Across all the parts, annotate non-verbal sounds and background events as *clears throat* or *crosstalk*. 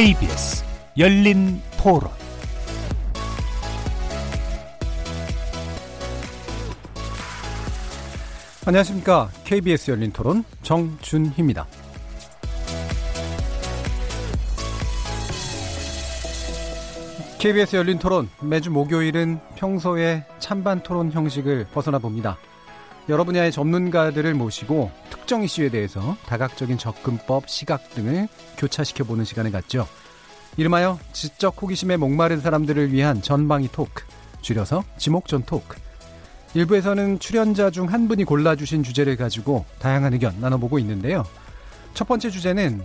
KBS 열린 토론 안녕하십니까. KBS 열린 토론 정준희입니다. KBS 열린 토론 매주 목요일은 평소의 찬반 토론 형식을 벗어나 봅니다. 여러 분야의 전문가들을 모시고 특정 이슈에 대해서 다각적인 접근법, 시각 등을 교차시켜 보는 시간을 갖죠. 이름하여 지적 호기심에 목마른 사람들을 위한 전방위 토크, 줄여서 지목전 토크. 일부에서는 출연자 중 한 분이 골라주신 주제를 가지고 다양한 의견 나눠보고 있는데요. 첫 번째 주제는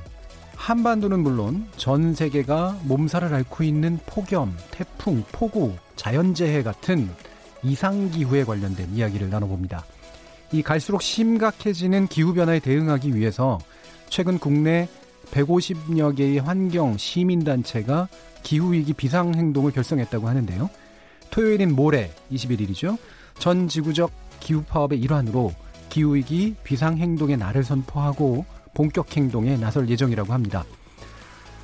한반도는 물론 전 세계가 몸살을 앓고 있는 폭염, 태풍, 폭우, 자연재해 같은 이상기후에 관련된 이야기를 나눠봅니다. 이 갈수록 심각해지는 기후변화에 대응하기 위해서 최근 국내 150여 개의 환경 시민단체가 기후위기 비상행동을 결성했다고 하는데요. 토요일인 모레 21일이죠. 전 지구적 기후파업의 일환으로 기후위기 비상행동의 날을 선포하고 본격 행동에 나설 예정이라고 합니다.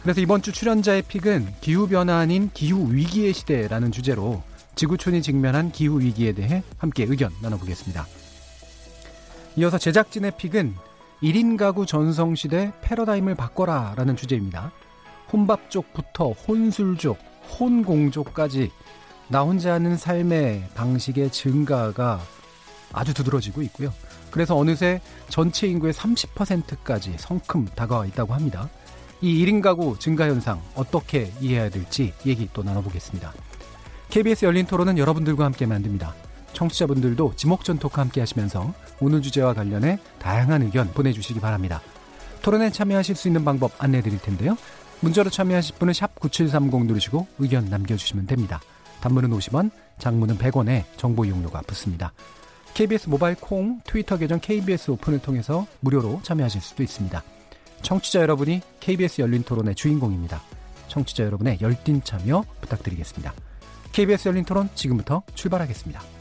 그래서 이번 주 출연자의 픽은 기후변화 아닌 기후위기의 시대라는 주제로 지구촌이 직면한 기후위기에 대해 함께 의견 나눠보겠습니다. 이어서 제작진의 픽은 1인 가구 전성시대 패러다임을 바꿔라 라는 주제입니다. 혼밥족부터 혼술족, 혼공족까지 나 혼자 하는 삶의 방식의 증가가 아주 두드러지고 있고요. 그래서 어느새 전체 인구의 30%까지 성큼 다가와 있다고 합니다. 이 1인 가구 증가 현상 어떻게 이해해야 될지 얘기 또 나눠보겠습니다. KBS 열린 토론은 여러분들과 함께 만듭니다. 청취자분들도 지목전 토크 함께 하시면서 오늘 주제와 관련해 다양한 의견 보내주시기 바랍니다. 토론에 참여하실 수 있는 방법 안내해 드릴 텐데요. 문자로 참여하실 분은 샵9730 누르시고 의견 남겨주시면 됩니다. 단문은 50원, 장문은 100원에 정보 이용료가 붙습니다. KBS 모바일 콩, 트위터 계정 KBS 오픈을 통해서 무료로 참여하실 수도 있습니다. 청취자 여러분이 KBS 열린 토론의 주인공입니다. 청취자 여러분의 열띤 참여 부탁드리겠습니다. KBS 열린 토론 지금부터 출발하겠습니다.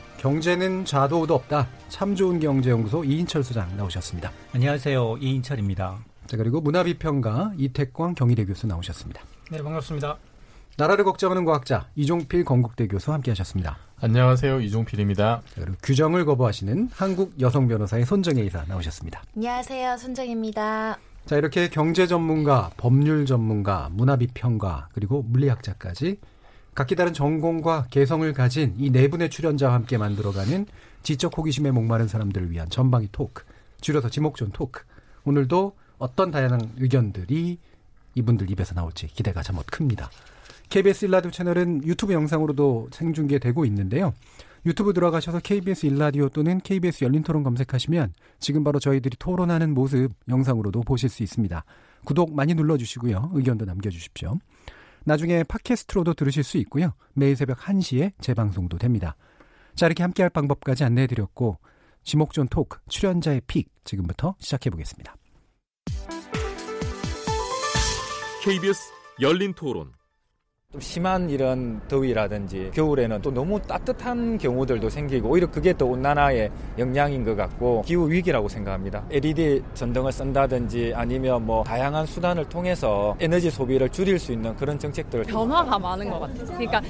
경제는 좌도우도 없다. 참 좋은 경제연구소 이인철 소장 나오셨습니다. 안녕하세요. 이인철입니다. 자, 그리고 문화비평가 이태광 경희대 교수 나오셨습니다. 네, 반갑습니다. 나라를 걱정하는 과학자 이종필 건국대 교수 함께 하셨습니다. 안녕하세요. 이종필입니다. 그리고 규정을 거부하시는 한국 여성 변호사의 손정혜 이사 나오셨습니다. 안녕하세요. 손정혜입니다. 자, 이렇게 경제 전문가, 법률 전문가, 문화비평가, 그리고 물리학자까지 각기 다른 전공과 개성을 가진 이 네 분의 출연자와 함께 만들어가는 지적 호기심에 목마른 사람들을 위한 전방위 토크, 줄여서 지목전 토크. 오늘도 어떤 다양한 의견들이 이분들 입에서 나올지 기대가 잠못 큽니다. KBS 일라디오 채널은 유튜브 영상으로도 생중계되고 있는데요. 유튜브 들어가셔서 KBS 일라디오 또는 KBS 열린 토론 검색하시면 지금 바로 저희들이 토론하는 모습 영상으로도 보실 수 있습니다. 구독 많이 눌러주시고요. 의견도 남겨주십시오. 나중에 팟캐스트로도 들으실 수 있고요. 매일 새벽 1시에 재방송도 됩니다. 자, 이렇게 함께할 방법까지 안내해 드렸고 지목전 토크 출연자의 픽 지금부터 시작해 보겠습니다. KBS 열린 토론 좀 심한 이런 더위라든지 겨울에는 또 너무 따뜻한 경우들도 생기고 오히려 그게 또 온난화의 영향인 것 같고 기후 위기라고 생각합니다. LED 전등을 쓴다든지 아니면 뭐 다양한 수단을 통해서 에너지 소비를 줄일 수 있는 그런 정책들 변화가 많은 것 같아요. 그러니까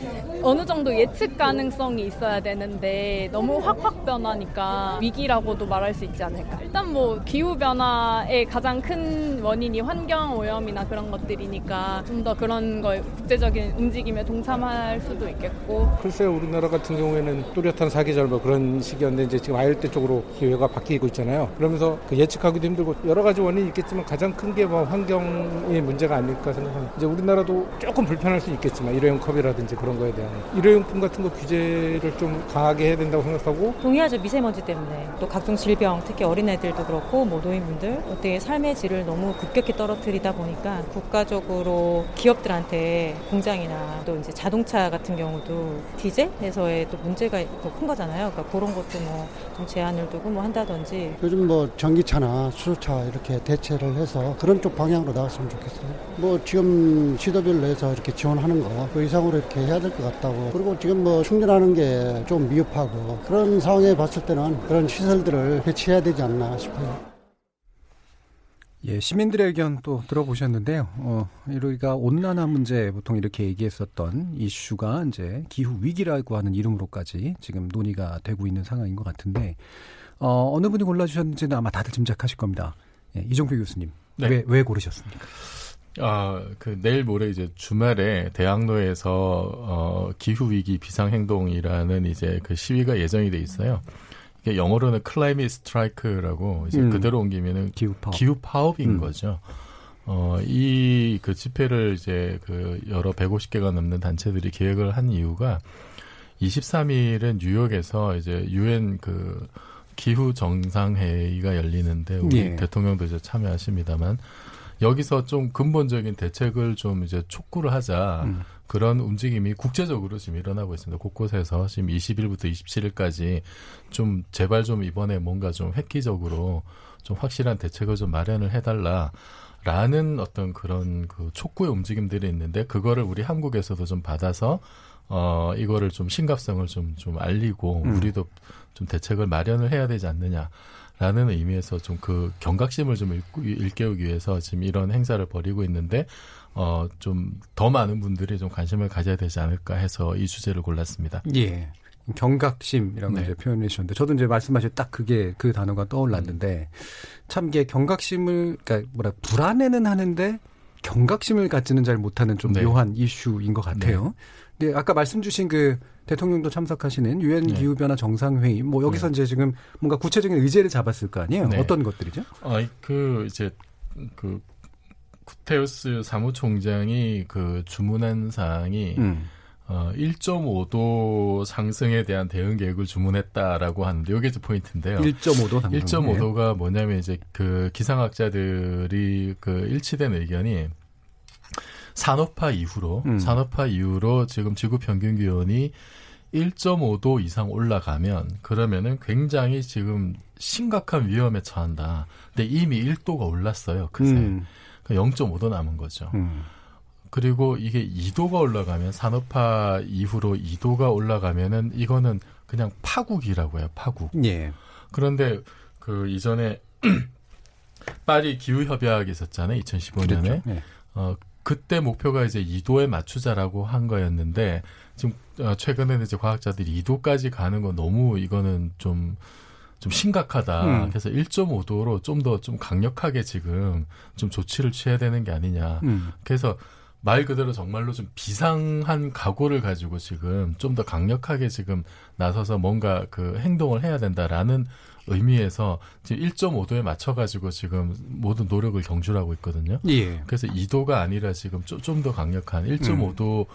어느 정도 예측 가능성이 있어야 되는데 너무 확확 변하니까 위기라고도 말할 수 있지 않을까. 일단 뭐 기후 변화의 가장 큰 원인이 환경 오염이나 그런 것들이니까 좀 더 그런 걸 국제적인 움직임에 동참할 수도 있겠고. 글쎄요, 우리나라 같은 경우에는 뚜렷한 사계절 뭐 그런 시기였는데 이제 지금 아열대 쪽으로 기후가 바뀌고 있잖아요. 그러면서 그 예측하기도 힘들고 여러 가지 원인이 있겠지만 가장 큰 게 뭐 환경의 문제가 아닐까 생각합니다. 이제 우리나라도 조금 불편할 수 있겠지만 일회용 컵이라든지 그런 거에 대한 일회용품 같은 거 규제를 좀 강하게 해야 된다고 생각하고 동의하죠. 미세먼지 때문에. 또 각종 질병 특히 어린애들도 그렇고 뭐 노인분들. 어떻게 삶의 질을 너무 급격히 떨어뜨리다 보니까 국가적으로 기업들한테 공장 이나 또 이제 자동차 같은 경우도 디젤에서의 또 문제가 더 큰 거잖아요. 그러니까 그런 것도 뭐 좀 제한을 두고 뭐 한다든지 요즘 뭐 전기차나 수소차 이렇게 대체를 해서 그런 쪽 방향으로 나왔으면 좋겠어요. 뭐 지금 시도별로 해서 이렇게 지원하는 거 그 이상으로 이렇게 해야 될 것 같다고 그리고 지금 뭐 충전하는 게 좀 미흡하고 그런 상황에 봤을 때는 그런 시설들을 배치해야 되지 않나 싶어요. 예, 시민들의 의견 또 들어보셨는데요. 어, 우리가 온난화 문제 보통 이렇게 얘기했었던 이슈가 이제 기후 위기라고 하는 이름으로까지 지금 논의가 되고 있는 상황인 것 같은데 어, 어느 분이 골라주셨는지는 아마 다들 짐작하실 겁니다. 예, 이종표 교수님 네. 왜, 왜 고르셨습니까? 아, 그 내일 모레 이제 주말에 대학로에서 어 기후 위기 비상 행동이라는 이제 그 시위가 예정이 돼 있어요. 영어로는 클라이밋 스트라이크라고 이제 음. 그대로 옮기면은 기후 파업. 기후 파업인 음. 거죠. 어, 이 그 집회를 이제 그 여러 150개가 넘는 단체들이 기획을 한 이유가 23일은 뉴욕에서 이제 유엔 그 기후 정상회의가 열리는데 우리 예. 대통령도 이제 참여하십니다만 여기서 좀 근본적인 대책을 좀 이제 촉구를 하자 음. 그런 움직임이 국제적으로 지금 일어나고 있습니다. 곳곳에서 지금 20일부터 27일까지 좀 제발 좀 이번에 뭔가 좀 획기적으로 좀 확실한 대책을 좀 마련을 해달라. 라는 어떤 그런 그 촉구의 움직임들이 있는데 그거를 우리 한국에서도 좀 받아서 어 이거를 좀 심각성을 좀좀 알리고 음. 우리도 좀 대책을 마련을 해야 되지 않느냐 라는 의미에서 좀 그 경각심을 좀 일깨우기 위해서 지금 이런 행사를 벌이고 있는데 어 좀 더 많은 분들이 좀 관심을 가져야 되지 않을까 해서 이 주제를 골랐습니다. 예. 경각심이라고 네. 이제 표현해 주셨는데 저도 이제 말씀하신 딱 그게 그 단어가 떠올랐는데 참 이게 경각심을 그러니까 뭐라 불안해는 하는데 경각심을 갖지는 잘 못하는 좀 네. 묘한 이슈인 것 같아요. 근데 아까 말씀 주신 그 대통령도 참석하시는 유엔 네. 기후 변화 정상회의 뭐 여기서 네. 이제 지금 뭔가 구체적인 의제를 잡았을 거 아니에요. 네. 어떤 것들이죠? 어, 그 이제 그 구테우스 사무총장이 그 주문한 사항이 음. 어, 1.5도 상승에 대한 대응 계획을 주문했다라고 하는데 이게 이제 포인트인데요. 1.5도 상승. 1.5도가 뭐냐면 이제 그 기상학자들이 그 일치된 의견이 산업화 이후로 음. 산업화 이후로 지금 지구 평균 기온이 1.5도 이상 올라가면 그러면은 굉장히 지금 심각한 위험에 처한다. 근데 이미 1도가 올랐어요. 그새 음. 그러니까 0.5도 남은 거죠. 음. 그리고 이게 2도가 올라가면 산업화 이후로 2도가 올라가면은 이거는 그냥 파국이라고 해요. 파국. 예. 그런데 그 이전에 *clears throat* 파리 기후 협약이 있었잖아요. 2015년에. 그랬죠. 예. 어 그때 목표가 이제 2도에 맞추자라고 한 거였는데 지금 어, 최근에는 이제 과학자들이 2도까지 가는 건 너무 이거는 좀 좀 심각하다. 음. 그래서 1.5도로 좀 더좀 강력하게 지금 좀 조치를 취해야 되는 게 아니냐. 음. 그래서 말 그대로 정말로 좀 비상한 각오를 가지고 지금 좀 더 강력하게 지금 나서서 뭔가 그 행동을 해야 된다라는 의미에서 지금 1.5도에 맞춰가지고 지금 모든 노력을 경주하고 있거든요. 예. 그래서 2도가 아니라 지금 좀 더 강력한 1.5도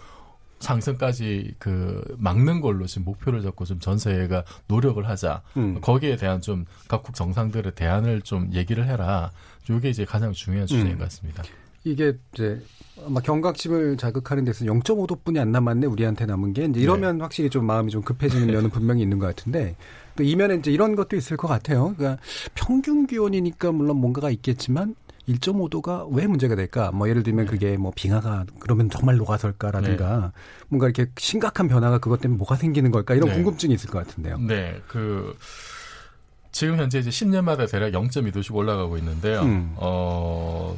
상승까지 그 막는 걸로 지금 목표를 잡고 좀 전 세계가 노력을 하자. 음. 거기에 대한 좀 각국 정상들의 대안을 좀 얘기를 해라. 이게 이제 가장 중요한 주제인 음. 것 같습니다. 이게 이제 아마 경각심을 자극하는 데서 0.5도뿐이 안 남았네 우리한테 남은 게 이제 이러면 확실히 좀 마음이 좀 급해지는 면은 *laughs* 분명히 있는 것 같은데 또 이면에 이제 이런 것도 있을 것 같아요. 그러니까 평균 기온이니까 물론 뭔가가 있겠지만 1.5도가 왜 문제가 될까? 뭐 예를 들면 그게 뭐 빙하가 그러면 정말 녹아설까라든가 뭔가 이렇게 심각한 변화가 그것 때문에 뭐가 생기는 걸까? 이런 네. 궁금증이 있을 것 같은데요. 네, 그 지금 현재 이제 10년마다 대략 0.2도씩 올라가고 있는데요. 음. 어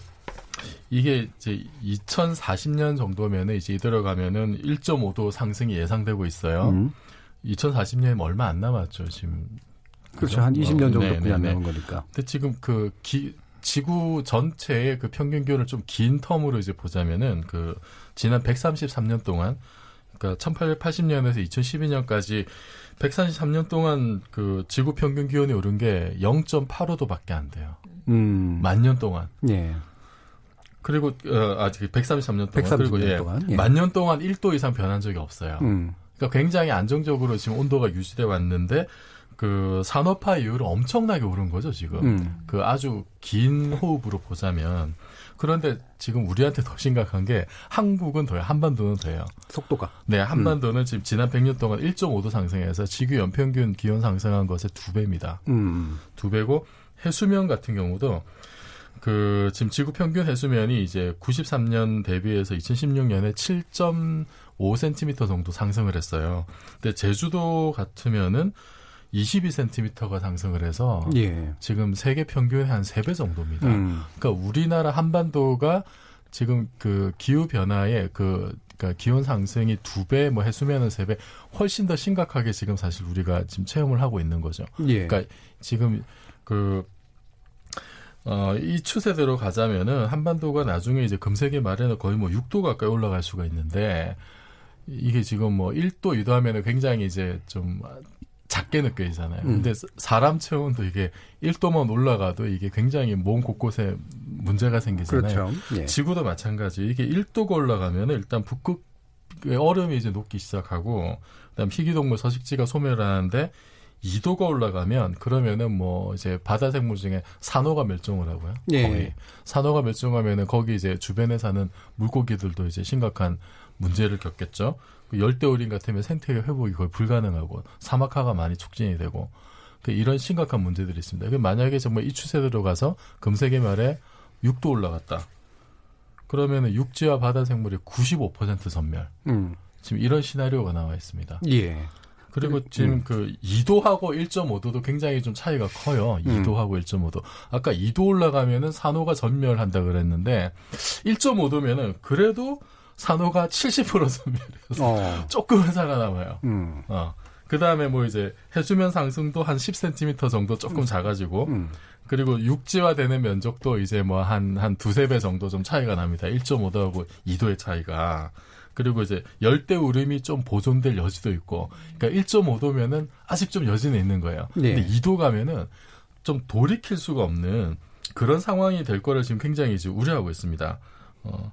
이게 이제 2040년 정도면은 이제 이대로 가면은 1.5도 상승이 예상되고 있어요. 음. 2040년이면 얼마 안 남았죠, 지금. 그렇죠. 한 20년 어, 정도뿐이 네, 안 네, 남은 네. 거니까. 근데 지금 그 기, 지구 전체의 그 평균 기온을 좀 긴 텀으로 이제 보자면은 그 지난 133년 동안 그러니까 1880년에서 2012년까지 133년 동안 그 지구 평균 기온이 오른 게 0.85도밖에 안 돼요. 음. 만년 동안. 예. 그리고 어, 아직 133년 동안 133년 그리고 예, 동안, 예. 만년 동안 1도 이상 변한 적이 없어요. 음. 그러니까 굉장히 안정적으로 지금 온도가 유지돼 왔는데 그 산업화 이후로 엄청나게 오른 거죠 지금. 음. 그 아주 긴 호흡으로 보자면 그런데 지금 우리한테 더 심각한 게 한국은 더요, 한반도는 더요. 속도가. 네, 한반도는 지금 지난 100년 동안 1.5도 상승해서 지구 연평균 기온 상승한 것의 두 배입니다. 음. 두 배고 해수면 같은 경우도 그 지금 지구 평균 해수면이 이제 93년 대비해서 2016년에 7.5cm 정도 상승을 했어요. 근데 제주도 같으면은 22cm가 상승을 해서 예. 지금 세계 평균의 한 3배 정도입니다. 음. 그러니까 우리나라 한반도가 지금 그 기후 변화에 그 그러니까 기온 상승이 두 배, 뭐 해수면은 세 배, 훨씬 더 심각하게 지금 사실 우리가 지금 체험을 하고 있는 거죠. 예. 그러니까 지금 그 어, 이 추세대로 가자면은 한반도가 나중에 이제 금세기 말에는 거의 뭐 6도 가까이 올라갈 수가 있는데 이게 지금 뭐 1도, 2도 하면은 굉장히 이제 좀 작게 느껴지잖아요. 음. 근데 사람 체온도 이게 1도만 올라가도 이게 굉장히 몸 곳곳에 문제가 생기잖아요. 그렇죠. 예. 지구도 마찬가지. 이게 1도가 올라가면은 일단 북극의 얼음이 이제 녹기 시작하고 그다음 희귀동물 서식지가 소멸하는데 2도가 올라가면 그러면은 뭐 이제 바다 생물 중에 산호가 멸종을 하고요. 예. 거의 산호가 멸종하면은 거기 이제 주변에 사는 물고기들도 이제 심각한 문제를 겪겠죠. 그 열대우림 같으면 생태계 회복이 거의 불가능하고 사막화가 많이 촉진이 되고 그 이런 심각한 문제들이 있습니다. 그 만약에 정말 이 추세대로 가서 금세기 말에 6도 올라갔다. 그러면은 육지와 바다 생물이 95% 전멸. 음. 지금 이런 시나리오가 나와 있습니다. 예. 그리고 지금 그 2도하고 1.5도도 굉장히 좀 차이가 커요. 음. 2도하고 1.5도. 아까 2도 올라가면은 산호가 전멸한다 그랬는데 1.5도면은 그래도 산호가 70% *laughs* 전멸해서 어. 조금은 살아남아요. 음. 어. 그 다음에 뭐 이제 해수면 상승도 한 10cm 정도 조금 작아지고, 음. 그리고 육지화되는 면적도 이제 뭐 한, 한 두세 배 정도 좀 차이가 납니다. 1.5도하고 2도의 차이가. 그리고 이제 열대 우림이 좀 보존될 여지도 있고, 그러니까 1.5도면은 아직 좀 여지는 있는 거예요. 예. 근데 2도 가면은 좀 돌이킬 수가 없는 그런 상황이 될 거를 지금 굉장히 지금 우려하고 있습니다. 어.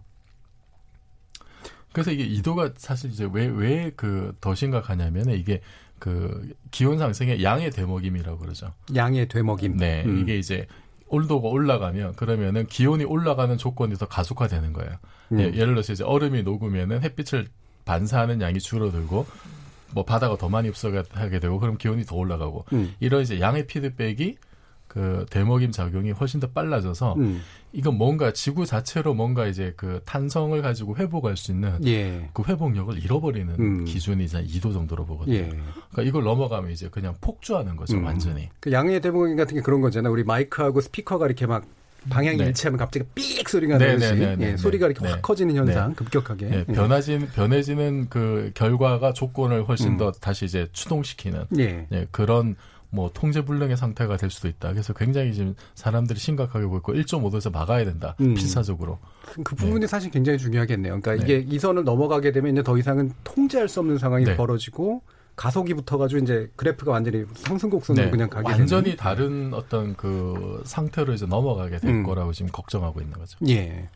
그래서 이게 2도가 사실 이제 왜, 왜 그 더 심각하냐면은 이게 그 기온 상승의 양의 되먹임이라고 그러죠. 양의 되먹임. 네. 음. 이게 이제 온도가 올라가면 그러면은 기온이 올라가는 조건이 더 가속화되는 거예요. 음. 예, 예를 들어서 이제 얼음이 녹으면은 햇빛을 반사하는 양이 줄어들고 뭐 바다가 더 많이 흡수하게 되고 그럼 기온이 더 올라가고 음. 이런 이제 양의 피드백이 그 대먹임 작용이 훨씬 더 빨라져서 음. 이건 뭔가 지구 자체로 뭔가 이제 그 탄성을 가지고 회복할 수 있는 예. 그 회복력을 잃어버리는 음. 기준이 이제 2도 정도로 보거든요. 예. 그러니까 이걸 넘어가면 이제 그냥 폭주하는 거죠, 음. 완전히. 그 양의 대목인 같은 게 그런 거잖아요. 우리 마이크하고 스피커가 이렇게 막 방향이 네. 일치하면 갑자기 삑 소리가 네, 나듯이 네, 네, 예, 네, 소리가 이렇게 네. 확 커지는 현상 급격하게 예, 예. 변화진 변해지는 그 결과가 조건을 훨씬 음. 더 다시 이제 추동시키는 예. 예, 그런 뭐 통제 불능의 상태가 될 수도 있다. 그래서 굉장히 지금 사람들이 심각하게 보고 있고 1.5도에서 막아야 된다. 음. 필사적으로. 그 부분이 사실 굉장히 중요하겠네요. 그러니까 네. 이게 이 선을 넘어가게 되면 이제 더 이상은 통제할 수 없는 상황이 네. 벌어지고 가속이 붙어가지고 이제 그래프가 완전히 상승 곡선으로 네, 그냥 가게 완전히 되는. 다른 어떤 그 상태로 이제 넘어가게 될 음. 거라고 지금 걱정하고 있는 거죠. 예.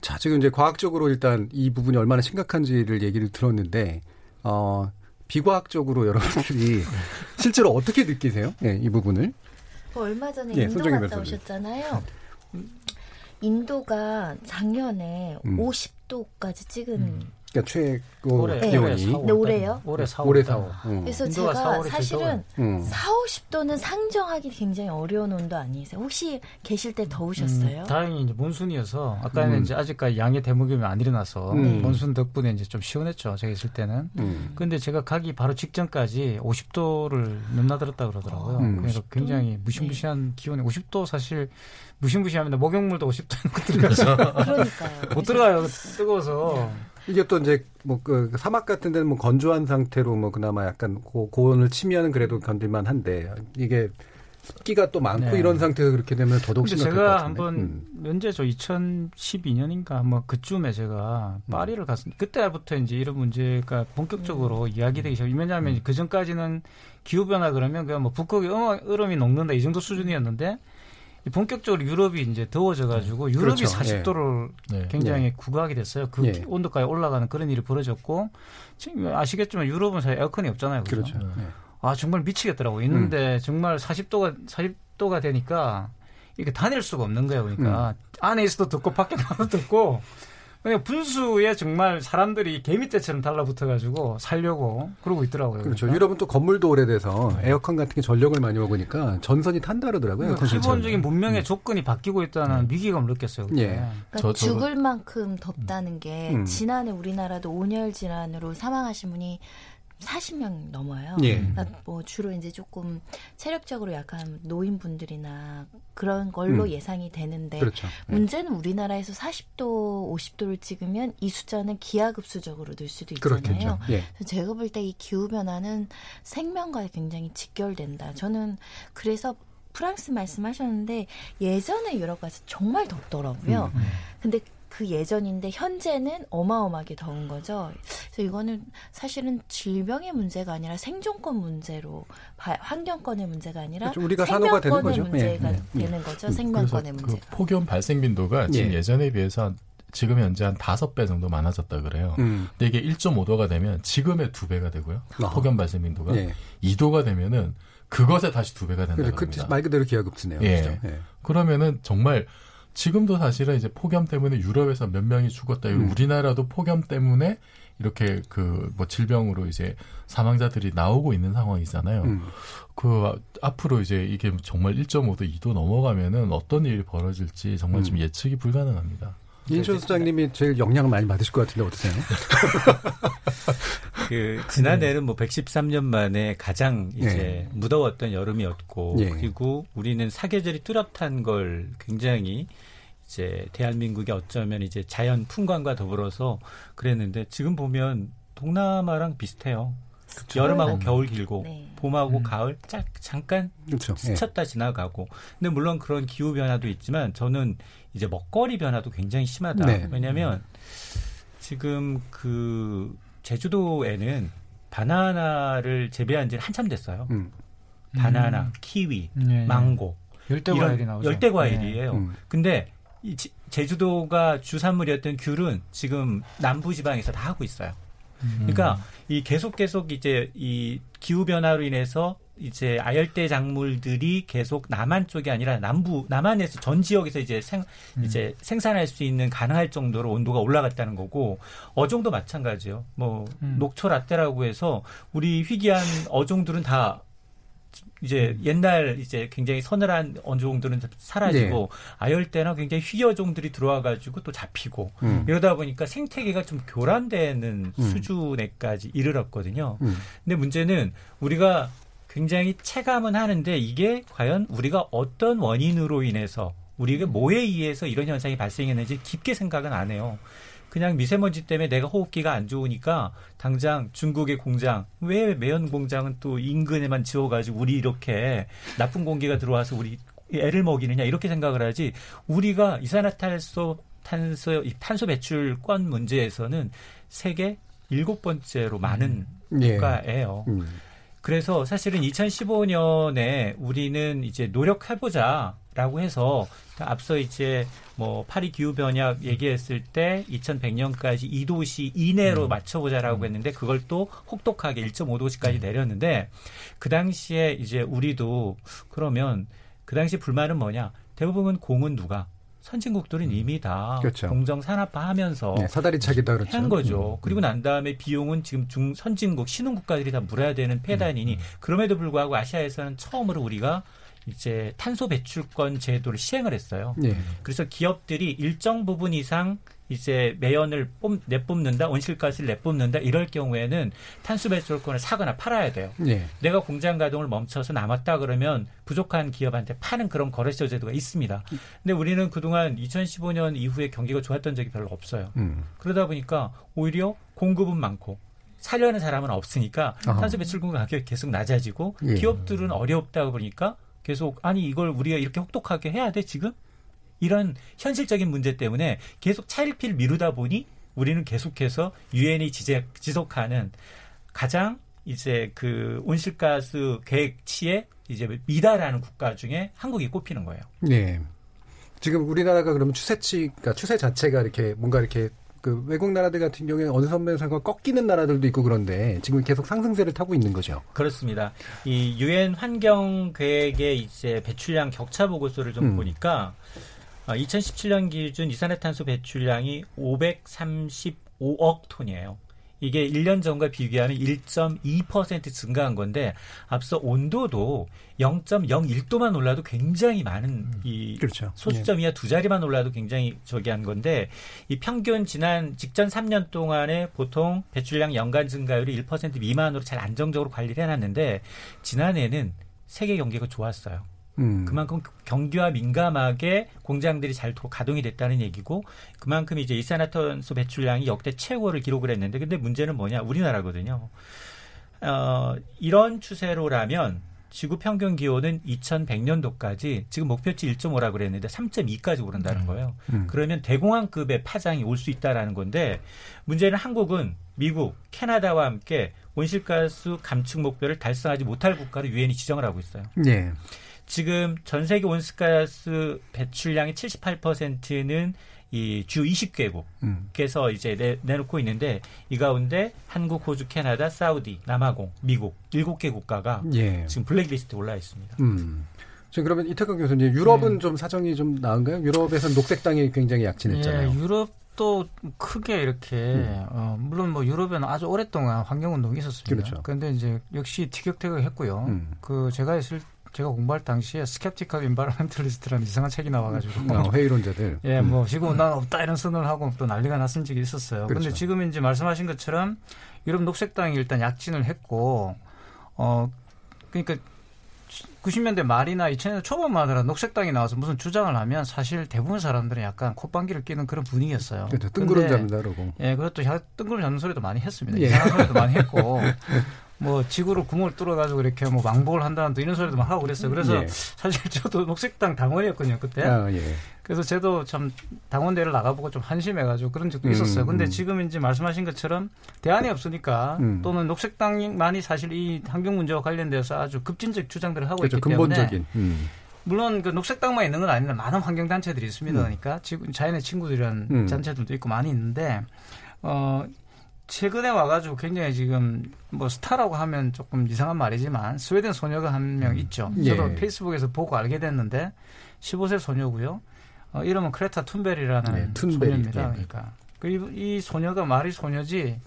자, 지금 이제 과학적으로 일단 이 부분이 얼마나 심각한지를 얘기를 들었는데, 어, 비과학적으로 여러분들이 *laughs* 실제로 어떻게 느끼세요? 예, 이 부분을. 그 얼마 전에 예, 인도 갔다 변호사님. 오셨잖아요. 인도가 작년에 음. 50도까지 찍은 그러니까 최고 올해, 네. 기온이. 올해 네, 올해요? 올해 4월 올해 4월. 음. 그래서 제가 4월에 사실은 음. 4, 50도는 상정하기 굉장히 어려운 온도 아니세요? 혹시 계실 때 더우셨어요? 음, 다행히 이제 몬순이어서 아까는 음. 이제 아직까지 양의 대목임이 안 일어나서 음. 몬순 덕분에 이제 좀 시원했죠. 제가 있을 때는. 음. 근데 제가 가기 바로 직전까지 50도를 넘나들었다 그러더라고요. 음. 그래서 굉장히 무시무시한 기온이 50도 사실 무시무시합니다. 목욕물도 50도에 못 들어가죠. 그러니까요. *laughs* 못 들어가요. 뜨거워서. 이게 또 이제 뭐 그 사막 같은 데는 뭐 건조한 상태로 뭐 그나마 약간 고, 고온을 치면은 그래도 견딜만 한데 이게 습기가 또 많고 네. 이런 상태에서 그렇게 되면 더더욱 심각할 것 제가. 한번 음. 면제죠 2012년인가 뭐 그쯤에 제가 음. 파리를 갔습니다. 그때부터 이제 이런 문제가 본격적으로 음. 이야기되기 시작. 왜냐하면 그 전까지는 기후 변화 그러면 그냥 뭐 북극의 얼음- 얼음이 녹는다 이 정도 수준이었는데 이 본격적으로 유럽이 이제 더워져가지고 유럽이 그렇죠. 40도를 네. 굉장히 예. 구가하게 됐어요. 그 예. 온도까지 올라가는 그런 일이 벌어졌고 지금 아시겠지만 유럽은 사실 에어컨이 없잖아요. 그죠? 그렇죠. 네. 아 정말 미치겠더라고. 있는데 정말 40도가 40도가 되니까 이게 다닐 수가 없는 거예요. 그러니까 안에 있어도 덥고 밖에 나도 덥고 그냥 분수에 정말 사람들이 개미떼처럼 달라붙어가지고 살려고 그러고 있더라고요. 그렇죠. 그러니까. 유럽은 또 건물도 오래돼서 에어컨 같은 게 전력을 많이 먹으니까 전선이 탄다 그러더라고요. 그러니까 기본적인. 문명의 조건이 바뀌고 있다는 위기감을 느꼈어요. 그때. 예. 그러니까 저- 죽을 만큼 덥다는 게 음. 지난해 우리나라도 온열 질환으로 사망하신 분이 40명 넘어요. 예. 그러니까 뭐 주로 이제 조금 체력적으로 약한 노인분들이나 그런 걸로 음. 예상이 되는데 그렇죠. 네. 문제는 우리나라에서 40도, 50도를 찍으면 이 숫자는 기하급수적으로 늘 수도 있잖아요. 예. 제가 볼 때 이 기후 변화는 생명과 굉장히 직결된다. 저는 그래서 프랑스 말씀하셨는데 예전에 유럽 가서 정말 덥더라고요. 음. 근데 그 예전인데 현재는 어마어마하게 더운 거죠. 그래서 이거는 사실은 질병의 문제가 아니라 생존권 문제로 바- 환경권의 문제가 아니라 그렇죠. 우리가 산호가 되는 생명권의 거죠. 문제가 예, 예. 되는 거죠. 그- 생명권의 그래서 문제가. 그 폭염 발생 빈도가 지금 예. 예전에 비해서 한- 지금 현재 한 다섯 배 정도 많아졌다 그래요. 음. 근데 이게 1.5도가 되면 지금의 두 배가 되고요. 아. 폭염 발생 빈도가 예. 2도가 되면은 그것에 다시 두 배가 된다 그래, 그럽니다. 그, 말 그대로 기하급수네요. 예. 그죠? 예. 그러면은 정말 지금도 사실은 이제 폭염 때문에 유럽에서 몇 명이 죽었다. 음. 우리나라도 폭염 때문에 이렇게 그 뭐 질병으로 이제 사망자들이 나오고 있는 상황이잖아요. 음. 그 앞으로 이제 이게 정말 1.5도, 2도 넘어가면은 어떤 일이 벌어질지 정말 좀 음. 예측이 불가능합니다. 이인철 소장님이 제일 영향을 많이 받으실 것 같은데 어떠세요? *laughs* 그 지난해는 뭐 113년 만에 가장 이제 예. 무더웠던 여름이었고 예. 그리고 우리는 사계절이 뚜렷한 걸 굉장히 이제 대한민국이 어쩌면 이제 자연 풍광과 더불어서 그랬는데 지금 보면 동남아랑 비슷해요. 여름하고 음. 겨울 길고 네. 봄하고 가을 짝 잠깐 그렇죠. 예. 스쳤다 지나가고. 근데 물론 그런 기후 변화도 있지만 저는 이제 먹거리 변화도 굉장히 심하다. 네. 왜냐하면 지금 그 제주도에는 바나나를 재배한 지는 한참 됐어요. 음. 바나나, 키위, 예, 예. 망고. 열대 이런 과일이 나오죠. 열대 과일이에요. 음. 근데 이 지- 제주도가 주산물이었던 귤은 지금 남부 지방에서 다 하고 있어요. 그러니까 이 계속 계속 이제 이 기후 변화로 인해서 이제 아열대 작물들이 계속 남한 쪽이 아니라 남부 남한에서 전 지역에서 이제 생 이제 생산할 수 있는 가능할 정도로 온도가 올라갔다는 거고 어종도 마찬가지요. 뭐 음. 녹초 라떼라고 해서 우리 희귀한 어종들은 다 이제 옛날 이제 굉장히 서늘한 어종들은 사라지고 아열대나 굉장히 희귀 어종들이 들어와 가지고 또 잡히고 음. 이러다 보니까 생태계가 좀 교란되는 음. 수준에까지 이르렀거든요. 음. 근데 문제는 우리가 굉장히 체감은 하는데 이게 과연 우리가 어떤 원인으로 인해서 우리가 뭐에 의해서 이런 현상이 발생했는지 깊게 생각은 안 해요. 그냥 미세먼지 때문에 내가 호흡기가 안 좋으니까 당장 중국의 공장 왜 매연 공장은 또 인근에만 지어가지고 우리 이렇게 나쁜 공기가 들어와서 우리 애를 먹이느냐 이렇게 생각을 하지 우리가 이산화탄소 탄소 이 탄소 배출권 문제에서는 세계 일곱 번째로 많은 예. 국가예요. 음. 그래서 사실은 2015년에 우리는 이제 노력해보자 라고 해서 앞서 이제 뭐 파리 기후 변약 얘기했을 때 2100년까지 2도시 이내로 맞춰보자라고 했는데 그걸 또 혹독하게 1.5도시까지 내렸는데 그 당시에 이제 우리도 그러면 그 당시 불만은 뭐냐? 대부분 공은 누가 선진국들은 이미 다 그렇죠. 공정 산업화하면서 네, 사다리 차기다 그렇죠. 한 거죠. 음. 그리고 난 다음에 비용은 지금 중 선진국 신흥 국가들이 다 물어야 되는 폐단이니 음, 그럼에도 불구하고 아시아에서는 처음으로 우리가 이제 탄소 배출권 제도를 시행을 했어요. 예. 그래서 기업들이 일정 부분 이상 이제 매연을 뽑, 내뿜는다, 온실가스를 내뿜는다 이럴 경우에는 탄소 배출권을 사거나 팔아야 돼요. 예. 내가 공장 가동을 멈춰서 남았다 그러면 부족한 기업한테 파는 그런 거래처 제도가 있습니다. 근데 우리는 그동안 2015년 이후에 경기가 좋았던 적이 별로 없어요. 음. 그러다 보니까 오히려 공급은 많고 사려는 사람은 없으니까 아하. 탄소 배출권 가격이 계속 낮아지고 예. 기업들은 어렵다 보니까 계속 아니 이걸 우리가 이렇게 혹독하게 해야 돼 지금 이런 현실적인 문제 때문에 계속 차일피일 미루다 보니 우리는 계속해서 유엔이 지속하는 가장 이제 그 온실가스 계획치에 이제 미달하는 국가 중에 한국이 꼽히는 거예요. 네. 지금 우리나라가 그러면 추세치, 그러니까 추세 자체가 이렇게 뭔가 이렇게 그 외국 나라들 같은 경우에 어느 선면에서 꺾이는 나라들도 있고 그런데 지금 계속 상승세를 타고 있는 거죠. 그렇습니다. 이 유엔 환경 계획의 이제 배출량 격차 보고서를 좀 음. 보니까 2017년 어, 기준 이산화탄소 배출량이 535억 톤이에요. 이게 1년 전과 비교하면 1.2% 증가한 건데 앞서 온도도 0.01도만 올라도 굉장히 많은 음, 이 그렇죠. 소수점 이하 두 자리만 올라도 굉장히 저기 한 건데 이 평균 지난 직전 3년 동안에 보통 배출량 연간 증가율이 1% 미만으로 잘 안정적으로 관리를 해놨는데 지난해는 세계 경기가 좋았어요. 음. 그만큼 경기와 민감하게 공장들이 잘 가동이 됐다는 얘기고 그만큼 이제 이산화탄소 배출량이 역대 최고를 기록을 했는데 근데 문제는 뭐냐 우리나라거든요. 어, 이런 추세로라면 지구 평균 기온은 2100년도까지 지금 목표치 1.5라고 그랬는데 3.2까지 오른다는 음. 거예요. 음. 그러면 대공황급의 파장이 올 수 있다라는 건데 문제는 한국은 미국, 캐나다와 함께 온실가스 감축 목표를 달성하지 못할 국가로 유엔이 지정을 하고 있어요. 네. 지금 전 세계 온실가스 배출량의 78%는 이주 20개국께서 음. 이제 내, 내놓고 있는데 이 가운데 한국, 호주, 캐나다, 사우디, 남아공, 미국 7개 국가가 예. 지금 블랙리스트에 올라 있습니다. 음. 지금 그러면 이태강 교수님 유럽은 네. 좀 사정이 좀 나은가요? 유럽에서는 녹색당이 굉장히 약진했잖아요. 예, 유럽도 크게 이렇게 음. 어, 물론 뭐 유럽에는 아주 오랫동안 환경 운동이 있었습니다. 그렇죠. 그런데 이제 역시 티격태격했고요. 음. 그 제가 있을 제가 공부할 당시에 Skeptical Environmentalist라는 이상한 책이 나와가지고 어, 회의론자들 *laughs* 예, 뭐 지금 난 없다 이런 선언을 하고 또 난리가 났은 적이 있었어요. 그런데 그렇죠. 지금 이제 말씀하신 것처럼 유럽 녹색당이 일단 약진을 했고 어 그러니까 90년대 말이나 2000년대 초반만 하더라 녹색당이 나와서 무슨 주장을 하면 사실 대부분 사람들은 약간 콧방귀를 끼는 그런 분위기였어요. 그렇죠. 뜬구름 잡는다 그러고. 예, 그것도 뜬구름 잡는 소리도 많이 했습니다. 예. 이상한 소리도 많이 했고 *laughs* 뭐 지구로 구멍을 뚫어가지고 이렇게 뭐 왕복을 한다는 또 이런 소리도 막 하고 그랬어요. 그래서 예. 사실 *laughs* 저도 녹색당 당원이었거든요 그때. 아, 예. 그래서 저도 참 당원대를 나가보고 좀 한심해가지고 그런 적도 음, 있었어요. 근데 음. 지금 이제 말씀하신 것처럼 대안이 없으니까 음. 또는 녹색당만이 사실 이 환경 문제와 관련돼서 아주 급진적 주장들을 하고 그렇죠, 있기 근본적인. 때문에. 음. 물론 그 녹색당만 있는 건 아닌데 많은 환경 단체들이 있습니다. 음. 그러니까 지금 자연의 친구들이라는 음. 단체들도 있고 많이 있는데 어 최근에 와가지고 굉장히 지금 뭐 스타라고 하면 조금 이상한 말이지만 스웨덴 소녀가 한명 음. 있죠. 예. 저도 페이스북에서 보고 알게 됐는데 15세 소녀고요. 어, 이름은 크레타 툰베리라는 네, 툰베리. 소녀입니다. 예. 그러니까 그리고 이 소녀가 말이 소녀지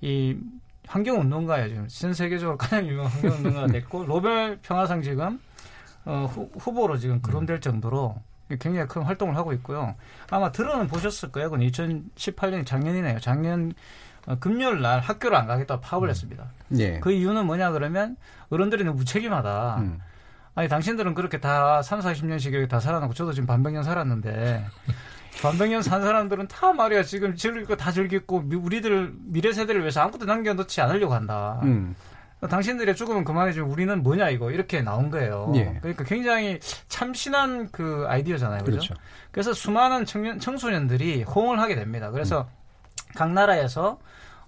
이 환경 운동가예요. 지금 전 세계적으로 가장 유명한 환경 운동가가 됐고 *laughs* 노벨 평화상 지금 어, 후, 후보로 지금 거론될 정도로 굉장히 큰 활동을 하고 있고요. 아마 들어는 보셨을 거예요. 그건 2018년 작년이네요. 작년 어, 금요일 날 학교를 안 가겠다고 파업을 음. 했습니다. 예. 그 이유는 뭐냐 그러면 어른들이 너무 무책임하다. 음. 아니 당신들은 그렇게 다 3, 40년씩 이렇게 다 살아놓고 저도 지금 반백년 살았는데 *laughs* 반백년 산 사람들은 다 말이야 지금 즐길 거다 즐겼고 우리들 미래 세대를 위해서 아무것도 남겨놓지 않으려고 한다. 음. 당신들의 죽음은 그만해지고 우리는 뭐냐 이거 이렇게 나온 거예요. 예. 그러니까 굉장히 참신한 그 아이디어잖아요. 그렇죠? 그렇죠. 그래서 수많은 청년, 청소년들이 호응을 하게 됩니다. 그래서 음. 각 나라에서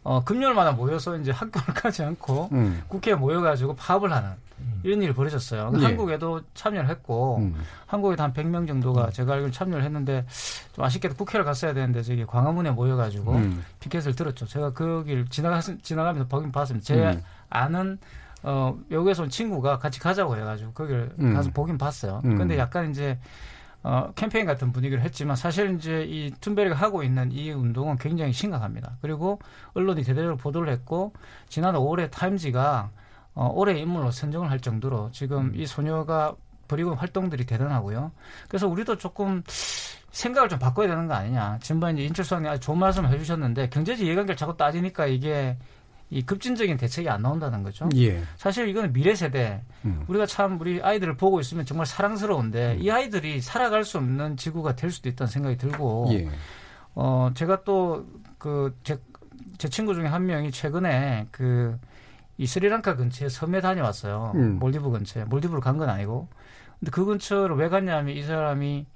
어, 금요일마다 모여서 이제 학교를 가지 않고 음. 국회에 모여가지고 파업을 하는 음. 이런 일이 벌어졌어요. 예. 한국에도 참여를 했고 음. 한국에도 한 100명 정도가 음. 제가 알기로 참여를 했는데 좀 아쉽게도 국회를 갔어야 되는데 저기 광화문에 모여가지고 음. 피켓을 들었죠. 제가 그길 지나가 지나가면서 보긴 봤습니다. 제 음. 아는 어, 외국에서 온 친구가 같이 가자고 해가지고 거기를 가서 보긴 봤어요. 근데 약간 이제 어, 캠페인 같은 분위기를 했지만 사실 이제 이 툰베리가 하고 있는 이 운동은 굉장히 심각합니다. 그리고 언론이 대대적으로 보도를 했고 지난 5월에 타임지가 어, 올해 인물로 선정을 할 정도로 지금 음. 이 소녀가 벌이고 있는 활동들이 대단하고요. 그래서 우리도 조금 생각을 좀 바꿔야 되는 거 아니냐. 지난번에 이제 인철 수장님 아주 좋은 말씀 해주셨는데 경제적 이해관계를 자꾸 따지니까 이게 이 급진적인 대책이 안 나온다는 거죠. 예. 사실 이거는 미래 세대. 음. 우리가 참 우리 아이들을 보고 있으면 정말 사랑스러운데 음. 이 아이들이 살아갈 수 없는 지구가 될 수도 있다는 생각이 들고 예. 어 제가 또그제 제 친구 중에 한 명이 최근에 그 이 스리랑카 근처에 섬에 다녀왔어요. 음. 몰디브 근처에. 몰디브로 간 건 아니고. 근데 그 근처로 왜 갔냐면 이 사람이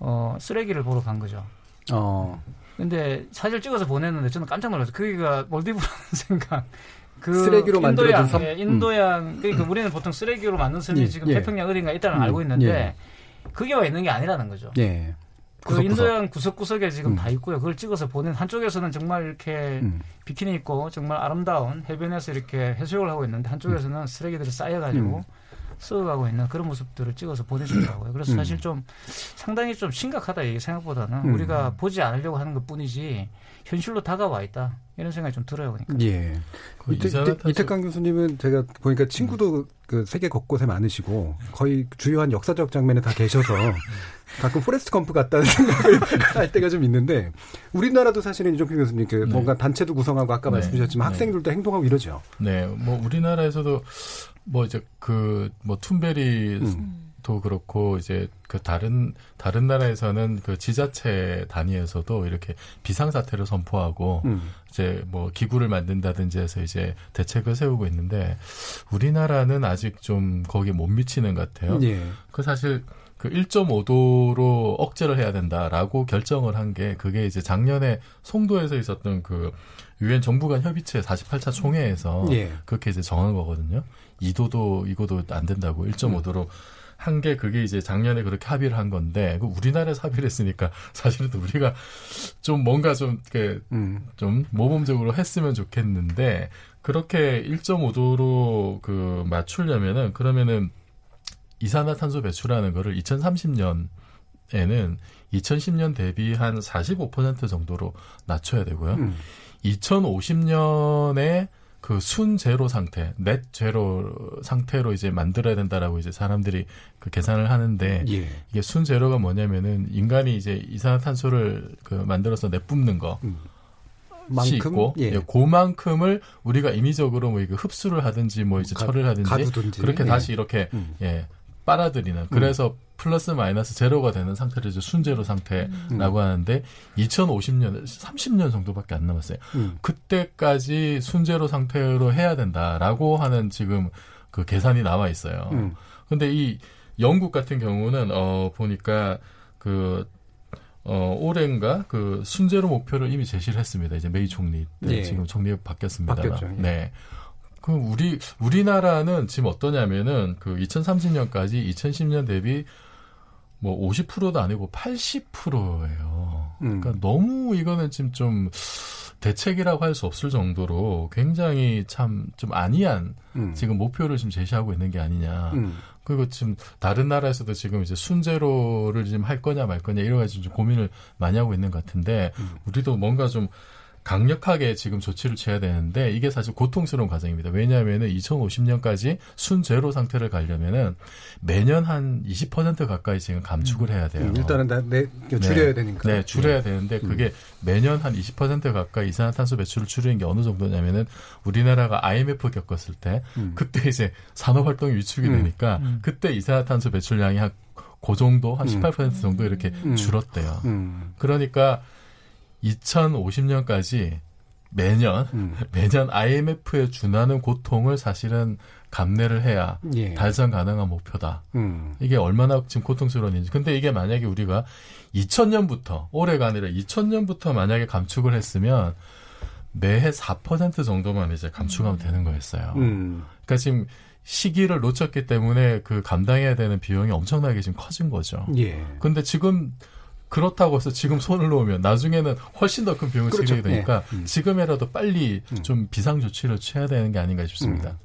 어 쓰레기를 보러 간 거죠. 어. 근데 사진 찍어서 보냈는데 저는 깜짝 놀랐어요. 거기가 몰디브라는 *laughs* 생각. 그 쓰레기로 만들어진 인도양, 섬? 예, 인도양 그러니까 우리는 보통 쓰레기로 만든 섬이 예, 지금 예. 태평양 어딘가 있다는 음, 알고 있는데 예. 그게 와 있는 게 아니라는 거죠. 예. 그. 인도양 구석구석에 지금 음. 다 있고요. 그걸 찍어서 보낸 한쪽에서는 정말 이렇게 음. 비키니 입고 정말 아름다운 해변에서 이렇게 해수욕을 하고 있는데 한쪽에서는 쓰레기들이 쌓여가지고 음. 썩어가고 있는 그런 모습들을 찍어서 보내주더라고요. 그래서 음. 사실 좀 상당히 좀 심각하다 이게 생각보다는 음. 우리가 보지 않으려고 하는 것 뿐이지 현실로 다가와 있다 이런 생각이 좀 들어요. 그러니까. 예. 그 이태, 이산화탄소- 이태강 교수님은 제가 보니까 친구도 그 세계 곳곳에 많으시고 거의 주요한 역사적 장면에 다 계셔서 *laughs* 가끔 포레스트 검프 같다는 생각을 *laughs* 할 때가 좀 있는데 우리나라도 사실은 이종필 교수님 그 뭔가 단체도 구성하고 아까 네. 말씀하셨지만 네. 학생들도 행동하고 이러죠. 네, 뭐 우리나라에서도 뭐 이제 그 뭐 툰베리도 그렇고 이제 그 다른 다른 나라에서는 그 지자체 단위에서도 이렇게 비상 사태를 선포하고 음. 이제 뭐 기구를 만든다든지 해서 이제 대책을 세우고 있는데 우리나라는 아직 좀 거기에 못 미치는 것 같아요. 예. 그 사실 그 1.5도로 억제를 해야 된다라고 결정을 한 게 그게 이제 작년에 송도에서 있었던 그 유엔 정부 간 협의체 48차 총회에서 예. 그렇게 이제 정한 거거든요. 2도도 이거도 안 된다고 1.5도로 한게 그게 이제 작년에 그렇게 합의를 한 건데 그 우리나라에서 합의를 했으니까 사실은 또 우리가 좀 뭔가 좀 이렇게 음. 좀 모범적으로 했으면 좋겠는데 그렇게 1.5도로 그 맞추려면은 그러면은 이산화탄소 배출하는 거를 2030년 에는 2010년 대비 한 45% 정도로 낮춰야 되고요. 음. 2050년에 그 순제로 상태, 넷 제로 상태로 이제 만들어야 된다라고 이제 사람들이 그 계산을 하는데 예. 이게 순제로가 뭐냐면은 인간이 이제 이산화탄소를 그 만들어서 내뿜는 거. 시 만큼? 있고 예. 예, 그만큼을 우리가 인위적으로 뭐 이거 흡수를 하든지 뭐 이제 가- 처리를 하든지 가두든지. 그렇게 예. 다시 이렇게 음. 예 빨아들이는 그래서 플러스 마이너스 제로가 되는 상태를 이제 순제로 상태라고 하는데 2050년 30년 정도밖에 안 남았어요. 음. 그때까지 순제로 상태로 해야 된다라고 하는 지금 그 계산이 나와 있어요. 음. 근데 이 영국 같은 경우는 어 보니까 그 어, 올해인가 그 순제로 목표를 이미 제시를 했습니다. 이제 메이 총리 때 예. 지금 총리가 바뀌었습니다. 바뀌었죠, 예. 네. 그럼 우리 우리나라는 지금 어떠냐면은 그 2030년까지 2010년 대비 뭐 50%도 아니고 80%예요. 음. 그러니까 너무 이거는 지금 좀 대책이라고 할 수 없을 정도로 굉장히 참좀 아니한 음. 지금 목표를 지금 제시하고 있는 게 아니냐. 음. 그리고 지금 다른 나라에서도 지금 이제 순제로를 지금 할 거냐 말 거냐 이런 가지고 좀 고민을 많이 하고 있는 것 같은데 우리도 뭔가 좀 강력하게 지금 조치를 취해야 되는데 이게 사실 고통스러운 과정입니다. 왜냐하면은 2050년까지 순제로 상태를 가려면은 매년 한 20% 가까이 지금 감축을 해야 돼요. 음, 일단은 다 내, 줄여야 되니까. 네, 줄여야 예. 되는데 그게 매년 한 20% 가까이 이산화탄소 배출을 줄이는 게 어느 정도냐면은 우리나라가 IMF 겪었을 때 음. 그때 이제 산업 활동이 위축이 음. 되니까 음. 그때 이산화탄소 배출량이 한그 정도 한 음. 18% 정도 이렇게 음. 줄었대요. 음. 그러니까 2050년까지 매년 음. *laughs* 매년 IMF에 준하는 고통을 사실은 감내를 해야 예. 달성 가능한 목표다. 음. 이게 얼마나 지금 고통스러운지. 근데 이게 만약에 우리가 2000년부터 올해가 아니라 2000년부터 만약에 감축을 했으면 매해 4% 정도만 이제 감축하면 되는 거였어요. 음. 그러니까 지금 시기를 놓쳤기 때문에 그 감당해야 되는 비용이 엄청나게 지금 커진 거죠. 예. 근데 지금 그렇다고 해서 지금 손을 놓으면 나중에는 훨씬 더 큰 비용을 그렇죠. 치르게 되니까 예. 음. 지금이라도 빨리 좀 비상 조치를 취해야 되는 게 아닌가 싶습니다.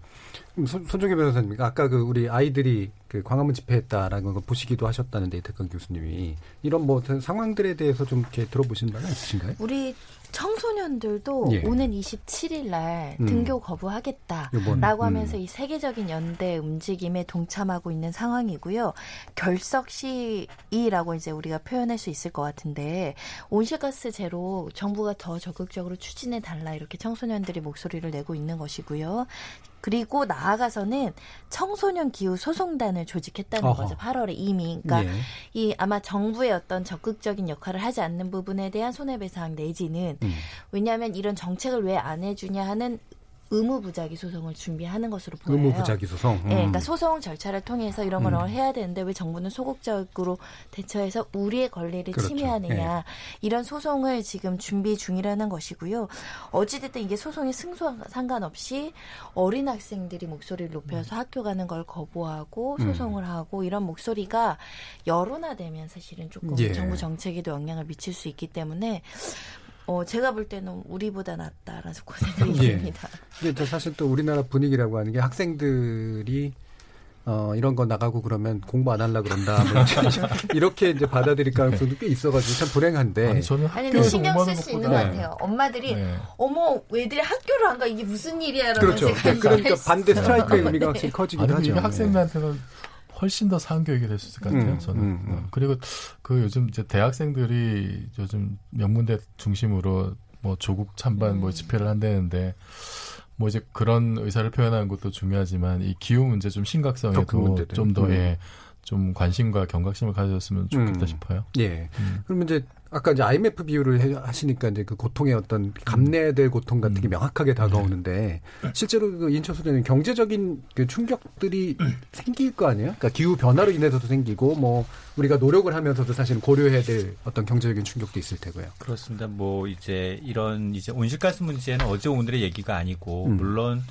그럼 손- 손정혜 변호사님, 아까 그 우리 아이들이 그 광화문 집회했다라는 거 보시기도 하셨다는데 이태강 교수님이 이런 뭐 상황들에 대해서 좀 이렇게 들어보신 바가 있으신가요? 우리 청소년들도 예. 오는 27일 날 음. 등교 거부하겠다라고 요번, 하면서 음. 이 세계적인 연대 움직임에 동참하고 있는 상황이고요. 결석 시위라고 이제 우리가 표현할 수 있을 것 같은데 온실가스 제로 정부가 더 적극적으로 추진해 달라 이렇게 청소년들이 목소리를 내고 있는 것이고요. 그리고 나아가서는 청소년 기후 소송단을 조직했다는 어허. 거죠. 8월에 이미. 그러니까 예. 이 아마 정부의 어떤 적극적인 역할을 하지 않는 부분에 대한 손해배상 내지는 음. 왜냐하면 이런 정책을 왜 안 해주냐 하는 의무 부작위 소송을 준비하는 것으로 보여요. 의무 부작위 소송. 음. 네, 그러니까 소송 절차를 통해서 이런 걸 음. 해야 되는데 왜 정부는 소극적으로 대처해서 우리의 권리를 그렇죠. 침해하느냐 네. 이런 소송을 지금 준비 중이라는 것이고요. 어찌됐든 이게 소송의 승소와 상관없이 어린 학생들이 목소리를 높여서 학교 가는 걸 거부하고 음. 소송을 하고 이런 목소리가 여론화되면 사실은 조금 예. 정부 정책에도 영향을 미칠 수 있기 때문에 어, 제가 볼 때는 우리보다 낫다라는 그 *laughs* *laughs* 생각이 예. 듭니다. 근데 저 사실 또 우리나라 분위기라고 하는 게 학생들이 어, 이런 거 나가고 그러면 공부 안 하려 그런다. 뭐 *laughs* 이렇게 이제 받아들일 가능성도 꽤 있어가지고 참 불행한데. 아니, 저는 아니 근데 신경 쓸 수 있는 것 같아요. 엄마들이 네. 어머 왜들이 학교를 안 가 이게 무슨 일이야라는 그렇죠. 생각이 그러니까 들 반대 수 스트라이크의. 의미가 네. 확실히 커지긴 아니, 하죠. 학생들한테는 훨씬 더 상교육이 될 수 있을 것 같아요. 음, 저는. 음, 음. 어, 그리고 그 요즘 이제 대학생들이 요즘 명문대 중심으로 뭐 조국 찬반 뭐 집회를 한다는데 뭐 이제 그런 의사를 표현하는 것도 중요하지만 이 기후 문제 좀더 심각성에도 큰 문제들. 좀더 음. 예, 좀 관심과 경각심을 가졌으면 좋겠다 음. 싶어요. 예. 음. 그러면 이제 아까 이제 IMF 비유를 해- 하시니까 이제 그 고통의 어떤 감내될 고통 같은 게 음. 명확하게 다가오는데 네. 실제로 그 인천 소장님 경제적인 그 충격들이 생길 거 아니에요? 그러니까 기후 변화로 인해서도 생기고 뭐 우리가 노력을 하면서도 사실은 고려해야 될 어떤 경제적인 충격도 있을 테고요. 그렇습니다. 뭐 이제 이런 이제 온실가스 문제는 어제 오늘의 얘기가 아니고 음. 물론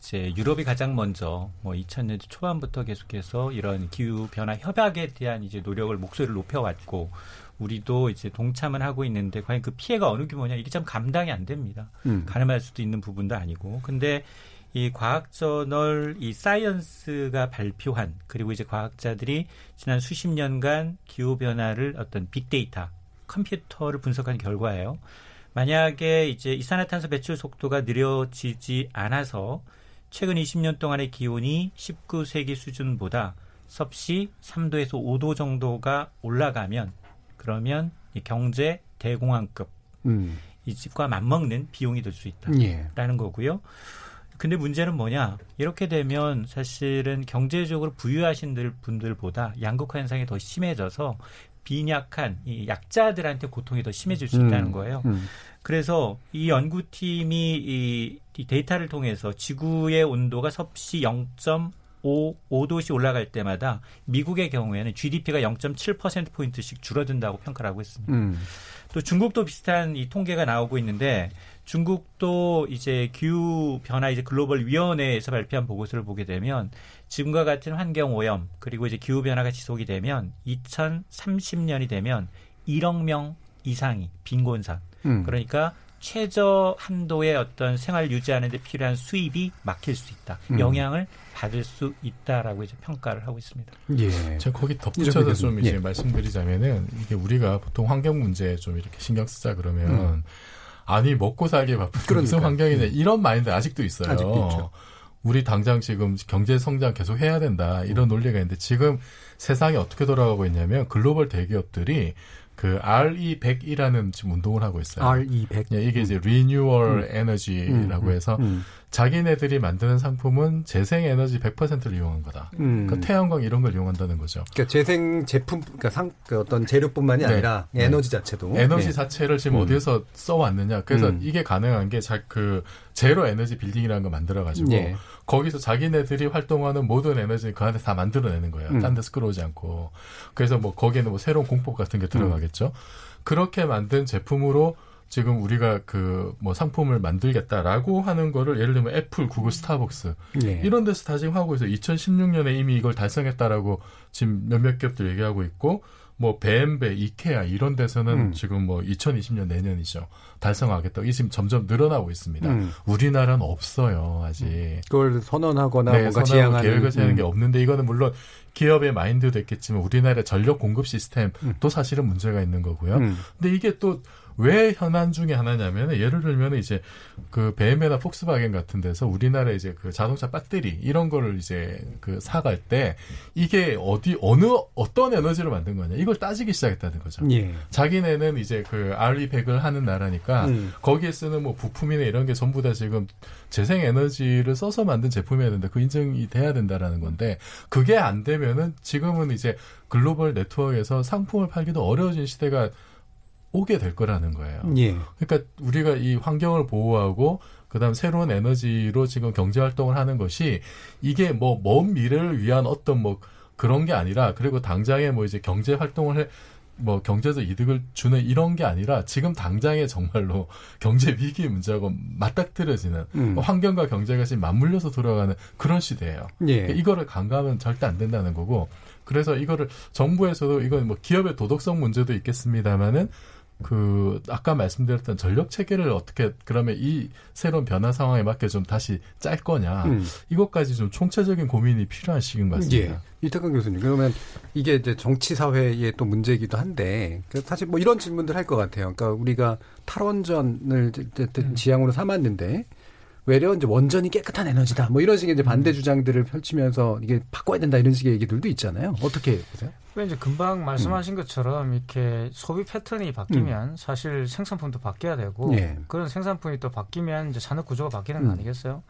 이제 유럽이 가장 먼저 뭐 2000년대 초반부터 계속해서 이런 기후 변화 협약에 대한 이제 노력을 목소리를 높여왔고 우리도 이제 동참을 하고 있는데 과연 그 피해가 어느 규모냐 이게 참 감당이 안 됩니다. 음. 가늠할 수도 있는 부분도 아니고 근데 이 과학 저널 이 사이언스가 발표한 그리고 이제 과학자들이 지난 수십 년간 기후 변화를 어떤 빅데이터 컴퓨터를 분석한 결과예요. 만약에 이제 이산화탄소 배출 속도가 느려지지 않아서 최근 20년 동안의 기온이 19세기 수준보다 섭씨 3도에서 5도 정도가 올라가면 그러면 이 경제 대공황급 음. 이 집과 맞먹는 비용이 될 수 있다. 예. 라는 거고요. 근데 문제는 뭐냐? 이렇게 되면 사실은 경제적으로 부유하신 들- 분들보다 양극화 현상이 더 심해져서 빈약한 이 약자들한테 고통이 더 심해질 수 있다는 음. 거예요. 음. 그래서 이 연구팀이 이, 이 데이터를 통해서 지구의 온도가 섭씨 0.5 5도씩 올라갈 때마다 미국의 경우에는 GDP가 0.7%포인트씩 줄어든다고 평가를 하고 있습니다. 음. 또 중국도 비슷한 이 통계가 나오고 있는데 중국도 이제 기후 변화 이제 글로벌 위원회에서 발표한 보고서를 보게 되면 지금과 같은 환경 오염 그리고 이제 기후 변화가 지속이 되면 2030년이 되면 1억 명 이상이 빈곤산 음. 그러니까 최저 한도의 어떤 생활 유지하는 데 필요한 수입이 막힐 수 있다. 음. 영향을 받을 수 있다라고 이제 평가를 하고 있습니다. 예. 제가 거기 덧붙여서. 좀 이제 예. 말씀드리자면은 이게 우리가 보통 환경 문제에 좀 이렇게 신경 쓰자 그러면 음. 아니 먹고 살기 바쁜 게 무슨. 환경이냐 음. 이런 마인드 아직도 있어요. 아직도 있죠. 우리 당장 지금 경제 성장 계속 해야 된다 이런 논리가 있는데 지금 세상이 어떻게 돌아가고 있냐면 글로벌 대기업들이 그 RE100이라는 지금 운동을 하고 있어요. R200. 예, 이게 이제 리뉴얼 에너지라고 음, 해서 음. 자기네들이 만드는 상품은 재생 에너지 100%를 이용한 거다. 음. 그러니까 태양광 이런 걸 이용한다는 거죠. 그러니까 재생 제품, 그러니까 상, 그 어떤 재료뿐만이 네. 아니라 네. 에너지 자체도 에너지 예. 자체를 지금 음. 어디에서 써왔느냐. 그래서 음. 이게 가능한 게 자 그 제로 에너지 빌딩이라는 걸 만들어가지고 예. 거기서 자기네들이 활동하는 모든 에너지를 그 안에 다 만들어내는 거예요. 음. 딴 데서 끌어오지 않고. 그래서 뭐 거기에는 뭐 새로운 공법 같은 게 들어가겠죠. 음. 그렇게 만든 제품으로 지금 우리가 그 뭐 상품을 만들겠다라고 하는 거를 예를 들면 애플, 구글, 스타벅스 예. 이런 데서 다 지금 하고 있어요. 2016년에 이미 이걸 달성했다라고 지금 몇몇 기업들 얘기하고 있고 뭐 벤베, 이케아 이런 데서는 음. 지금 뭐 2020년 내년이죠. 달성하겠다. 이 지금 점점 늘어나고 있습니다. 음. 우리나라는 없어요, 아직. 그걸 선언하거나 네, 뭔가 지향하는 계획을 세우는 음. 게 없는데 이거는 물론 기업의 마인드도 있겠지만 우리나라 전력 공급 시스템도 사실은 문제가 있는 거고요. 음. 근데 이게 또 왜 현안 중에 하나냐면 예를 들면 이제 그 BMW나 폭스바겐 같은 데서 우리나라 이제 그 자동차 배터리 이런 거를 이제 그 사갈 때 이게 어디 어느 어떤 에너지를 만든 거냐 이걸 따지기 시작했다는 거죠. 예. 자기네는 이제 그 RE100을 하는 나라니까 음. 거기에 쓰는 뭐 부품이나 이런 게 전부 다 지금 재생 에너지를 써서 만든 제품이어야 된다. 그 인증이 돼야 된다라는 건데 그게 안 되면은 지금은 이제 글로벌 네트워크에서 상품을 팔기도 어려워진 시대가 오게 될 거라는 거예요. 예. 그러니까 우리가 이 환경을 보호하고 그다음 새로운 에너지로 지금 경제 활동을 하는 것이 이게 뭐 먼 미래를 위한 어떤 뭐 그런 게 아니라 그리고 당장에 뭐 이제 경제 활동을 해, 뭐 경제적 이득을 주는 이런 게 아니라 지금 당장에 정말로 *laughs* 경제 위기 문제하고 맞닥뜨려지는 음. 환경과 경제가 지금 맞물려서 돌아가는 그런 시대예요. 예. 그러니까 이거를 간과하면 절대 안 된다는 거고 그래서 이거를 정부에서도 이건 뭐 기업의 도덕성 문제도 있겠습니다만은 그 아까 말씀드렸던 전력 체계를 어떻게 그러면 이 새로운 변화 상황에 맞게 좀 다시 짤 거냐 음. 이것까지 좀 총체적인 고민이 필요한 시기인 것 같습니다. 예. 이태근 교수님, 그러면 이게 이제 정치 사회의 또 문제이기도 한데, 그 사실 뭐 이런 질문들 할 것 같아요. 그러니까 우리가 탈원전을 음. 지향으로 삼았는데, 외려 이제 원전이 깨끗한 에너지다. 뭐 이런 식의 이제 음. 반대 주장들을 펼치면서 이게 바꿔야 된다 이런 식의 얘기들도 있잖아요. 어떻게 보세요? 그 이제 금방 말씀하신 것처럼 이렇게 소비 패턴이 바뀌면 사실 생산품도 바뀌어야 되고 예. 그런 생산품이 또 바뀌면 이제 산업 구조가 바뀌는 거 음. 아니겠어요?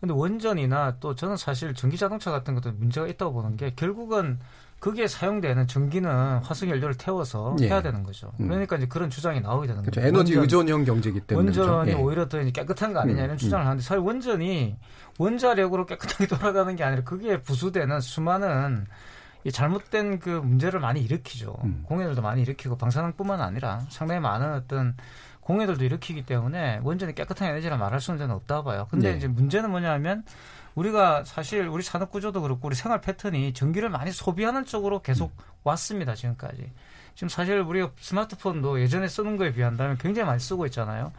근데 원전이나 또 저는 사실 전기 자동차 같은 것도 문제가 있다고 보는 게 결국은 거기에 사용되는 전기는 화석 연료를 태워서 예. 해야 되는 거죠. 음. 그러니까 이제 그런 주장이 나오게 되는 그렇죠. 거죠. 에너지 원전- 의존형 경제이기 때문에. 그렇죠? 원전이 예. 오히려 더 이제 깨끗한 거 아니냐 음, 이런 주장을 음. 하는데 사실 원전이 원자력으로 깨끗하게 *laughs* 돌아가는 게 아니라 거기에 부수되는 수많은 이 잘못된 그 문제를 많이 일으키죠. 음. 공해들도 많이 일으키고 방사능뿐만 아니라 상당히 많은 어떤 공해들도 일으키기 때문에 원전이 깨끗한 에너지라 말할 수는 없다 봐요. 근데 네. 이제 문제는 뭐냐면 우리가 사실 우리 산업 구조도 그렇고 우리 생활 패턴이 전기를 많이 소비하는 쪽으로 계속 왔습니다 지금까지. 지금 사실 우리가 스마트폰도 예전에 쓰는 거에 비한다면 굉장히 많이 쓰고 있잖아요.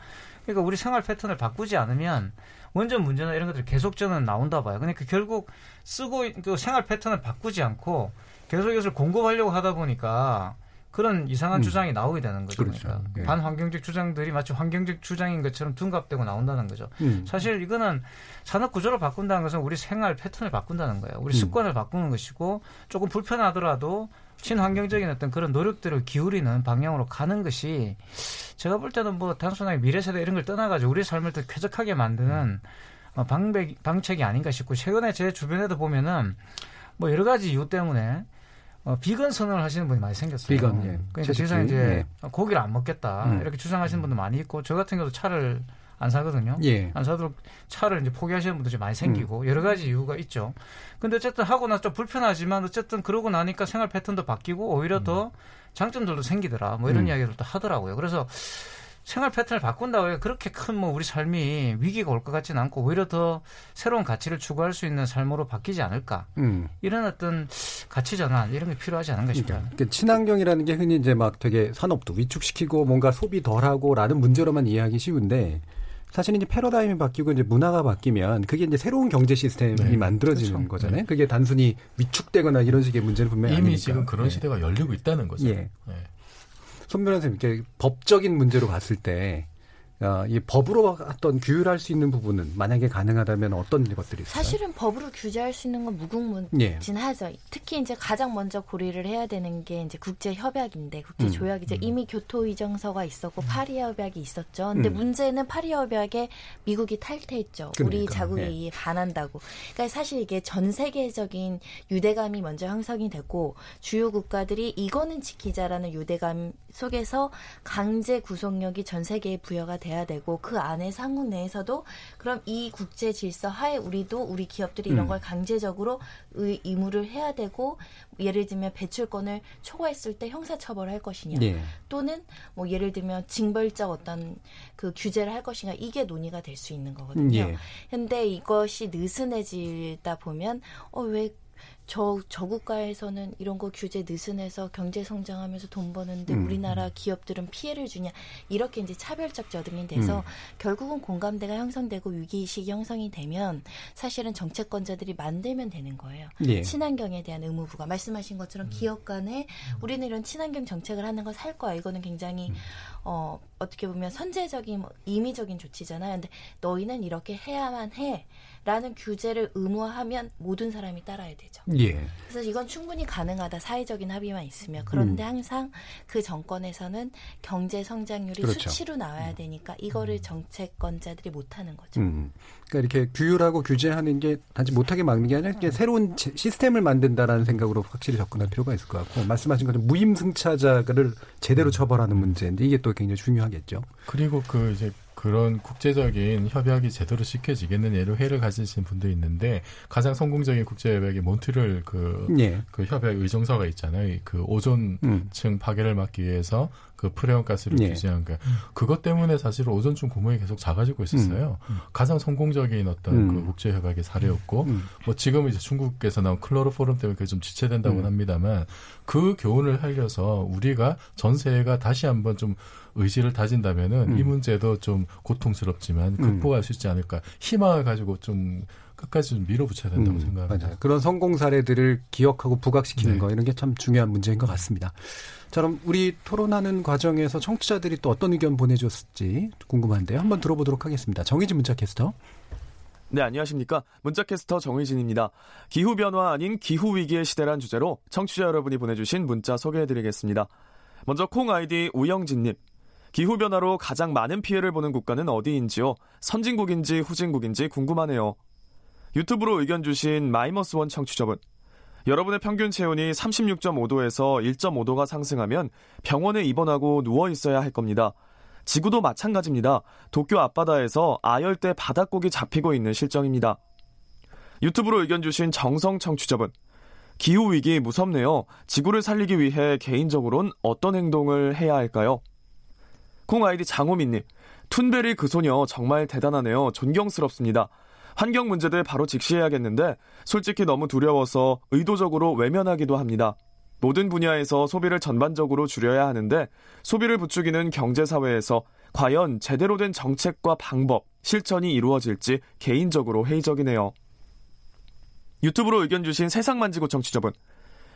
그러니까 우리 생활 패턴을 바꾸지 않으면 원전 문제나 이런 것들이 계속 저는 나온다 봐요. 그러니까 결국 쓰고 있- 그 생활 패턴을 바꾸지 않고 계속 이것을 공급하려고 하다 보니까 그런 이상한 음. 주장이 나오게 되는 거죠. 그렇죠. 그러니까 예. 반환경적 주장들이 마치 환경적 주장인 것처럼 둔갑되고 나온다는 거죠. 음. 사실 이거는 산업 구조를 바꾼다는 것은 우리 생활 패턴을 바꾼다는 거예요. 우리 음. 습관을 바꾸는 것이고 조금 불편하더라도 친환경적인 어떤 그런 노력들을 기울이는 방향으로 가는 것이 제가 볼 때는 뭐 단순하게 미래 세대 이런 걸 떠나가지고 우리 삶을 더 쾌적하게 만드는 어, 방백, 방책이 아닌가 싶고 최근에 제 주변에도 보면은 뭐 여러 가지 이유 때문에 어, 비건 선언을 하시는 분이 많이 생겼어요. 비건, 예. 그러니까 채식주의, 세상 이제 예. 고기를 안 먹겠다 음. 이렇게 주장하시는 분도 많이 있고 저 같은 경우도 차를 안 사거든요. 예. 안 사도록 차를 이제 포기하시는 분들이 많이 생기고 여러 가지 이유가 있죠. 근데 어쨌든 하고 나서 좀 불편하지만 어쨌든 그러고 나니까 생활 패턴도 바뀌고 오히려 더 장점들도 생기더라. 뭐 이런 음. 이야기들도 하더라고요. 그래서 생활 패턴을 바꾼다고 해서 그렇게 큰 뭐 우리 삶이 위기가 올 것 같지는 않고 오히려 더 새로운 가치를 추구할 수 있는 삶으로 바뀌지 않을까. 음. 이런 어떤 가치 전환 이런 게 필요하지 않은가 싶어요. 그러니까 친환경이라는 게 흔히 이제 막 되게 산업도 위축시키고 뭔가 소비 덜하고라는 문제로만 이해하기 쉬운데 사실 이제 패러다임이 바뀌고 이제 문화가 바뀌면 그게 이제 새로운 경제 시스템이 네. 만들어지는 그렇죠. 거잖아요. 그게 단순히 위축되거나 이런 식의 문제는 분명히 이미 아니니까. 지금 그런 네. 시대가 열리고 있다는 거죠. 예. 네. 손 변호사님, 이렇게 법적인 문제로 봤을 때, 어, 이 법으로 어떤 규율할 수 있는 부분은 만약에 가능하다면 어떤 것들이 있을까요? 사실은 법으로 규제할 수 있는 건 무궁무진 예. 하죠. 특히 이제 가장 먼저 고려를 해야 되는 게 이제 국제 협약인데 국제 음, 조약이죠. 이미 교토 의정서가 있었고 파리 협약이 있었죠. 근데 음. 문제는 파리 협약에 미국이 탈퇴했죠. 우리 그러니까, 자국에 예. 의해 반한다고. 그러니까 사실 이게 전 세계적인 유대감이 먼저 형성이 되고 주요 국가들이 이거는 지키자라는 유대감 속에서 강제 구속력이 전 세계에 부여가 돼야 되고 그 안에 상국 내에서도 그럼 이 국제 질서 하에 우리도 우리 기업들이 이런 음. 걸 강제적으로 의, 의무를 해야 되고 예를 들면 배출권을 초과했을 때 형사처벌을 할 것이냐 예. 또는 뭐 예를 들면 징벌적 어떤 그 규제를 할 것인가 이게 논의가 될 수 있는 거거든요. 예. 근데 이것이 느슨해지다 보면 어왜 저, 저 국가에서는 이런 거 규제 느슨해서 경제 성장하면서 돈 버는데 음, 우리나라 기업들은 피해를 주냐 이렇게 이제 차별적 저등이 돼서 음. 결국은 공감대가 형성되고 위기 의식이 형성이 되면 사실은 정책권자들이 만들면 되는 거예요. 예. 친환경에 대한 의무부가 말씀하신 것처럼 기업 간에 우리는 이런 친환경 정책을 하는 거 살 거야. 이거는 굉장히 어 어떻게 보면 선제적인 뭐 임의적인 조치잖아요. 근데 너희는 이렇게 해야만 해. 라는 규제를 의무화하면 모든 사람이 따라야 되죠. 예. 그래서 이건 충분히 가능하다. 사회적인 합의만 있으면. 그런데 음. 항상 그 정권에서는 경제 성장률이 그렇죠. 수치로 나와야 되니까 이거를 정책권자들이 못 하는 거죠. 음. 그러니까 이렇게 규율하고 규제하는 게 단지 못하게 막는 게 아니라 이게 새로운 제- 시스템을 만든다라는 생각으로 확실히 접근할 필요가 있을 것 같고 말씀하신 것처럼 무임승차자를 제대로 처벌하는 문제인데 이게 또 굉장히 중요하겠죠. 그리고 그 이제 그런 국제적인 협약이 제대로 지켜지겠느냐로 회의를 가지신 분도 있는데 가장 성공적인 국제 협약이 몬트리올 그, 예. 그 협약 의정서가 있잖아요. 그 오존층 음. 파괴를 막기 위해서 그 프레온 가스를 예. 규제한 거. 그것 때문에 사실 오존층 구멍이 계속 작아지고 있었어요. 가장 성공적인 어떤 음. 그 국제 협약의 사례였고 음. 뭐 지금 이제 중국에서 나온 클로로포럼 때문에 그게 좀 지체된다고는 음. 합니다만 그 교훈을 살려서 우리가 전 세계가 다시 한번 좀 의지를 다진다면은 음. 이 문제도 좀 고통스럽지만 극복할 수 있지 않을까 희망을 가지고 좀 끝까지 좀 밀어붙여야 된다고 음, 생각합니다. 맞아요. 그런 성공 사례들을 기억하고 부각시키는 네. 거 이런 게 참 중요한 문제인 것 같습니다. 자, 그럼 우리 토론하는 과정에서 청취자들이 또 어떤 의견 보내줬을지 궁금한데요. 한번 들어보도록 하겠습니다. 정희진 문자 캐스터. 네, 안녕하십니까. 문자캐스터 정의진입니다. 기후변화 아닌 기후위기의 시대란 주제로 청취자 여러분이 보내주신 문자 소개해드리겠습니다. 먼저 콩 아이디 우영진님. 기후변화로 가장 많은 피해를 보는 국가는 어디인지요? 선진국인지 후진국인지 궁금하네요. 유튜브로 의견 주신 마이머스원 청취자분. 여러분의 평균 체온이 36.5도에서 1.5도가 상승하면 병원에 입원하고 누워 있어야 할 겁니다. 지구도 마찬가지입니다. 도쿄 앞바다에서 아열대 바닷고기 잡히고 있는 실정입니다. 유튜브로 의견 주신 정성 청취자분. 기후위기 무섭네요. 지구를 살리기 위해 개인적으론 어떤 행동을 해야 할까요? 콩 아이디 장호민님. 툰베리 그 소녀 정말 대단하네요. 존경스럽습니다. 환경 문제들 바로 직시해야겠는데 솔직히 너무 두려워서 의도적으로 외면하기도 합니다. 모든 분야에서 소비를 전반적으로 줄여야 하는데 소비를 부추기는 경제 사회에서 과연 제대로 된 정책과 방법, 실천이 이루어질지 개인적으로 회의적이네요. 유튜브로 의견 주신 세상만지고 청취자분.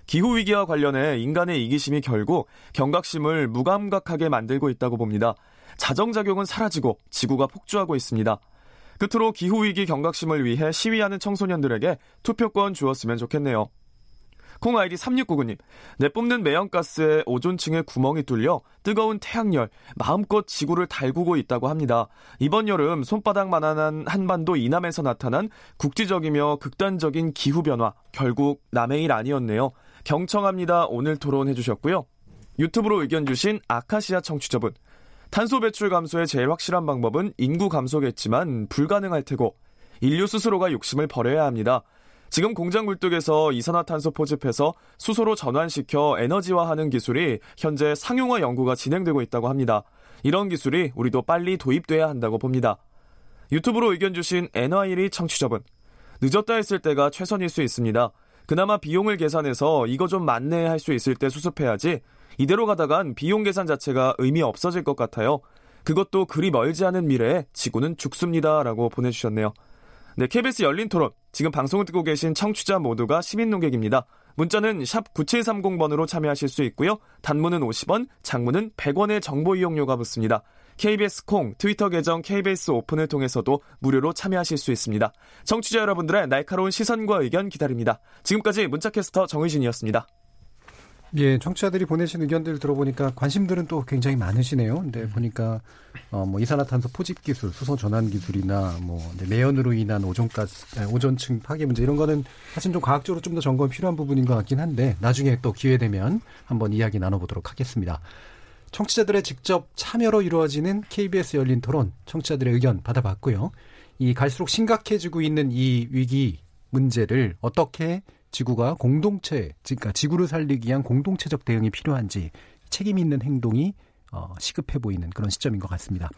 기후 위기와 관련해 인간의 이기심이 결국 경각심을 무감각하게 만들고 있다고 봅니다. 자정작용은 사라지고 지구가 폭주하고 있습니다. 끝으로 기후 위기 경각심을 위해 시위하는 청소년들에게 투표권 주었으면 좋겠네요. 콩 아이디 3699님, 내뿜는 매연가스에 오존층에 구멍이 뚫려 뜨거운 태양열, 마음껏 지구를 달구고 있다고 합니다. 이번 여름 손바닥만한 한반도 이남에서 나타난 국지적이며 극단적인 기후변화, 결국 남의 일 아니었네요. 경청합니다. 오늘 토론 해주셨고요. 유튜브로 의견 주신 아카시아 청취자분, 탄소 배출 감소의 제일 확실한 방법은 인구 감소겠지만 불가능할 테고 인류 스스로가 욕심을 버려야 합니다. 지금 공장 굴뚝에서 이산화탄소 포집해서 수소로 전환시켜 에너지화하는 기술이 현재 상용화 연구가 진행되고 있다고 합니다. 이런 기술이 우리도 빨리 도입돼야 한다고 봅니다. 유튜브로 의견 주신 NY리 청취자분. 늦었다 했을 때가 최선일 수 있습니다. 그나마 비용을 계산해서 이거 좀 맞네 할 수 있을 때 수습해야지 이대로 가다간 비용 계산 자체가 의미 없어질 것 같아요. 그것도 그리 멀지 않은 미래에 지구는 죽습니다. 라고 보내주셨네요. 네, KBS 열린 토론. 지금 방송을 듣고 계신 청취자 모두가 시민 농객입니다. 문자는 샵 9730번으로 참여하실 수 있고요. 단문은 50원, 장문은 100원의 정보 이용료가 붙습니다. KBS 콩, 트위터 계정 KBS 오픈을 통해서도 무료로 참여하실 수 있습니다. 청취자 여러분들의 날카로운 시선과 의견 기다립니다. 지금까지 문자캐스터 정의진이었습니다. 예, 청취자들이 보내신 의견들 들어보니까 관심들은 또 굉장히 많으시네요. 근데 보니까 어, 뭐 이산화탄소 포집 기술, 수소 전환 기술이나 뭐 매연으로 인한 오존가스, 에, 오존층 파괴 문제 이런 거는 사실 좀 과학적으로 좀 더 점검이 필요한 부분인 것 같긴 한데 나중에 또 기회 되면 한번 이야기 나눠보도록 하겠습니다. 청취자들의 직접 참여로 이루어지는 KBS 열린 토론, 청취자들의 의견 받아봤고요. 이 갈수록 심각해지고 있는 이 위기 문제를 어떻게 지구가 공동체, 그러니까 지구를 살리기 위한 공동체적 대응이 필요한지 책임 있는 행동이 어, 시급해 보이는 그런 시점인 것 같습니다.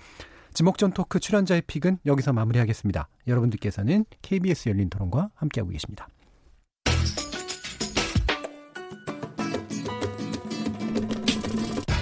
지목전 토크 출연자의 픽은 여기서 마무리하겠습니다. 여러분들께서는 KBS 열린 토론과 함께하고 계십니다.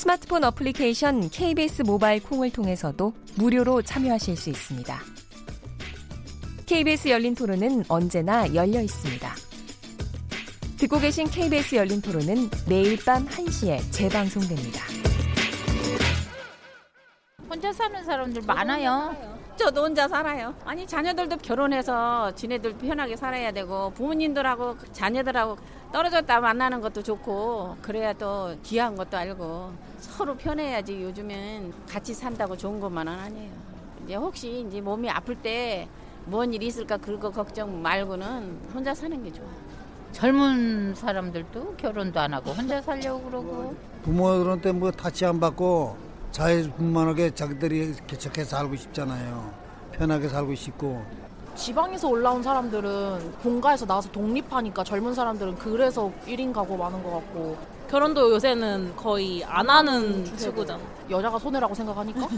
스마트폰 어플리케이션 KBS 모바일 콩을 통해서도 무료로 참여하실 수 있습니다. KBS 열린 토론은 언제나 열려 있습니다. 듣고 계신 KBS 열린 토론은 매일 밤 1시에 재방송됩니다. 혼자 사는 사람들 많아요. 저도 혼자 살아요. 아니 자녀들도 결혼해서 지네들 편하게 살아야 되고 부모님들하고 자녀들하고 떨어졌다 만나는 것도 좋고 그래야 또 귀한 것도 알고 서로 편해야지 요즘엔 같이 산다고 좋은 것만은 아니에요. 이제 혹시 이제 몸이 아플 때 뭔 일이 있을까 그거 걱정 말고는 혼자 사는 게 좋아. 젊은 사람들도 결혼도 안 하고 혼자 살려고 그러고 부모들한테 뭐 타치 안 받고 자유분만하게 자기들이 개척해 살고 싶잖아요. 편하게 살고 싶고 지방에서 올라온 사람들은 본가에서 나와서 독립하니까 젊은 사람들은 그래서 1인 가구 많은 것 같고. 결혼도 요새는 거의 안 하는 추구잖아. 여자가 손해라고 생각하니까?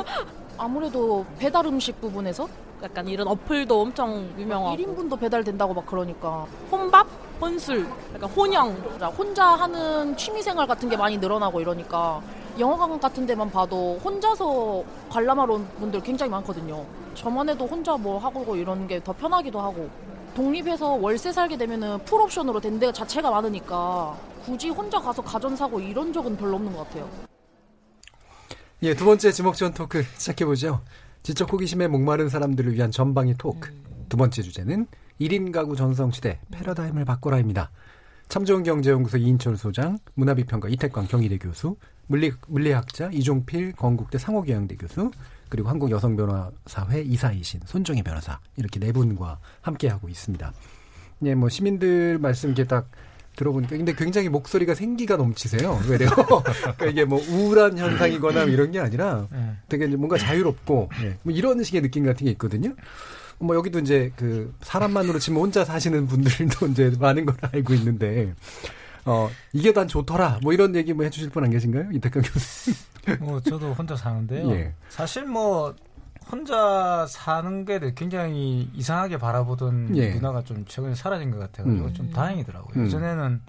*laughs* 아무래도 배달 음식 부분에서? 약간 이런 어플도 엄청 유명하고. 1인분도 배달된다고 막 그러니까. 혼밥, 혼술, 약간 혼영, 혼자 하는 취미생활 같은 게 많이 늘어나고 이러니까 영화관 같은 데만 봐도 혼자서 관람하러 온 분들 굉장히 많거든요. 저만 해도 혼자 뭐 하고 이런 게 더 편하기도 하고 독립해서 월세 살게 되면은 풀옵션으로 된데 자체가 많으니까 굳이 혼자 가서 가전 사고 이런 적은 별로 없는 것 같아요. 예, 두 번째 지목전 토크 *laughs* 시작해 보죠. 지적 호기심에 목마른 사람들을 위한 전방위 토크. 두 번째 주제는 1인 가구 전성시대 패러다임을 바꿔라입니다. 참 좋은 경제연구소 이인철 소장, 문화비평가 이태광 경희대 교수, 물리, 물리학자 이종필 건국대 상호교양대 교수, 그리고 한국 여성변호사회 이사이신 손정혜 변호사 이렇게 네 분과 함께하고 있습니다. 예, 뭐 시민들 말씀 이렇게 딱 들어보니까 근데 굉장히 목소리가 생기가 넘치세요. 왜래요? *laughs* 그러니까 이게 뭐 우울한 현상이거나 이런 게 아니라 되게 뭔가 자유롭고 뭐 이런 식의 느낌 같은 게 있거든요. 뭐 여기도 이제 그 사람만으로 치면 혼자 사시는 분들도 *laughs* 이제 많은 걸 알고 있는데 어 이게 난 좋더라 뭐 이런 얘기 뭐 해주실 분 안 계신가요 이태강 교수? 뭐 저도 혼자 사는데요. 예. 사실 뭐 혼자 사는 게 굉장히 이상하게 바라보던 예. 문화가 좀 최근에 사라진 것 같아가지고 음. 좀 다행이더라고요. 음. 예전에는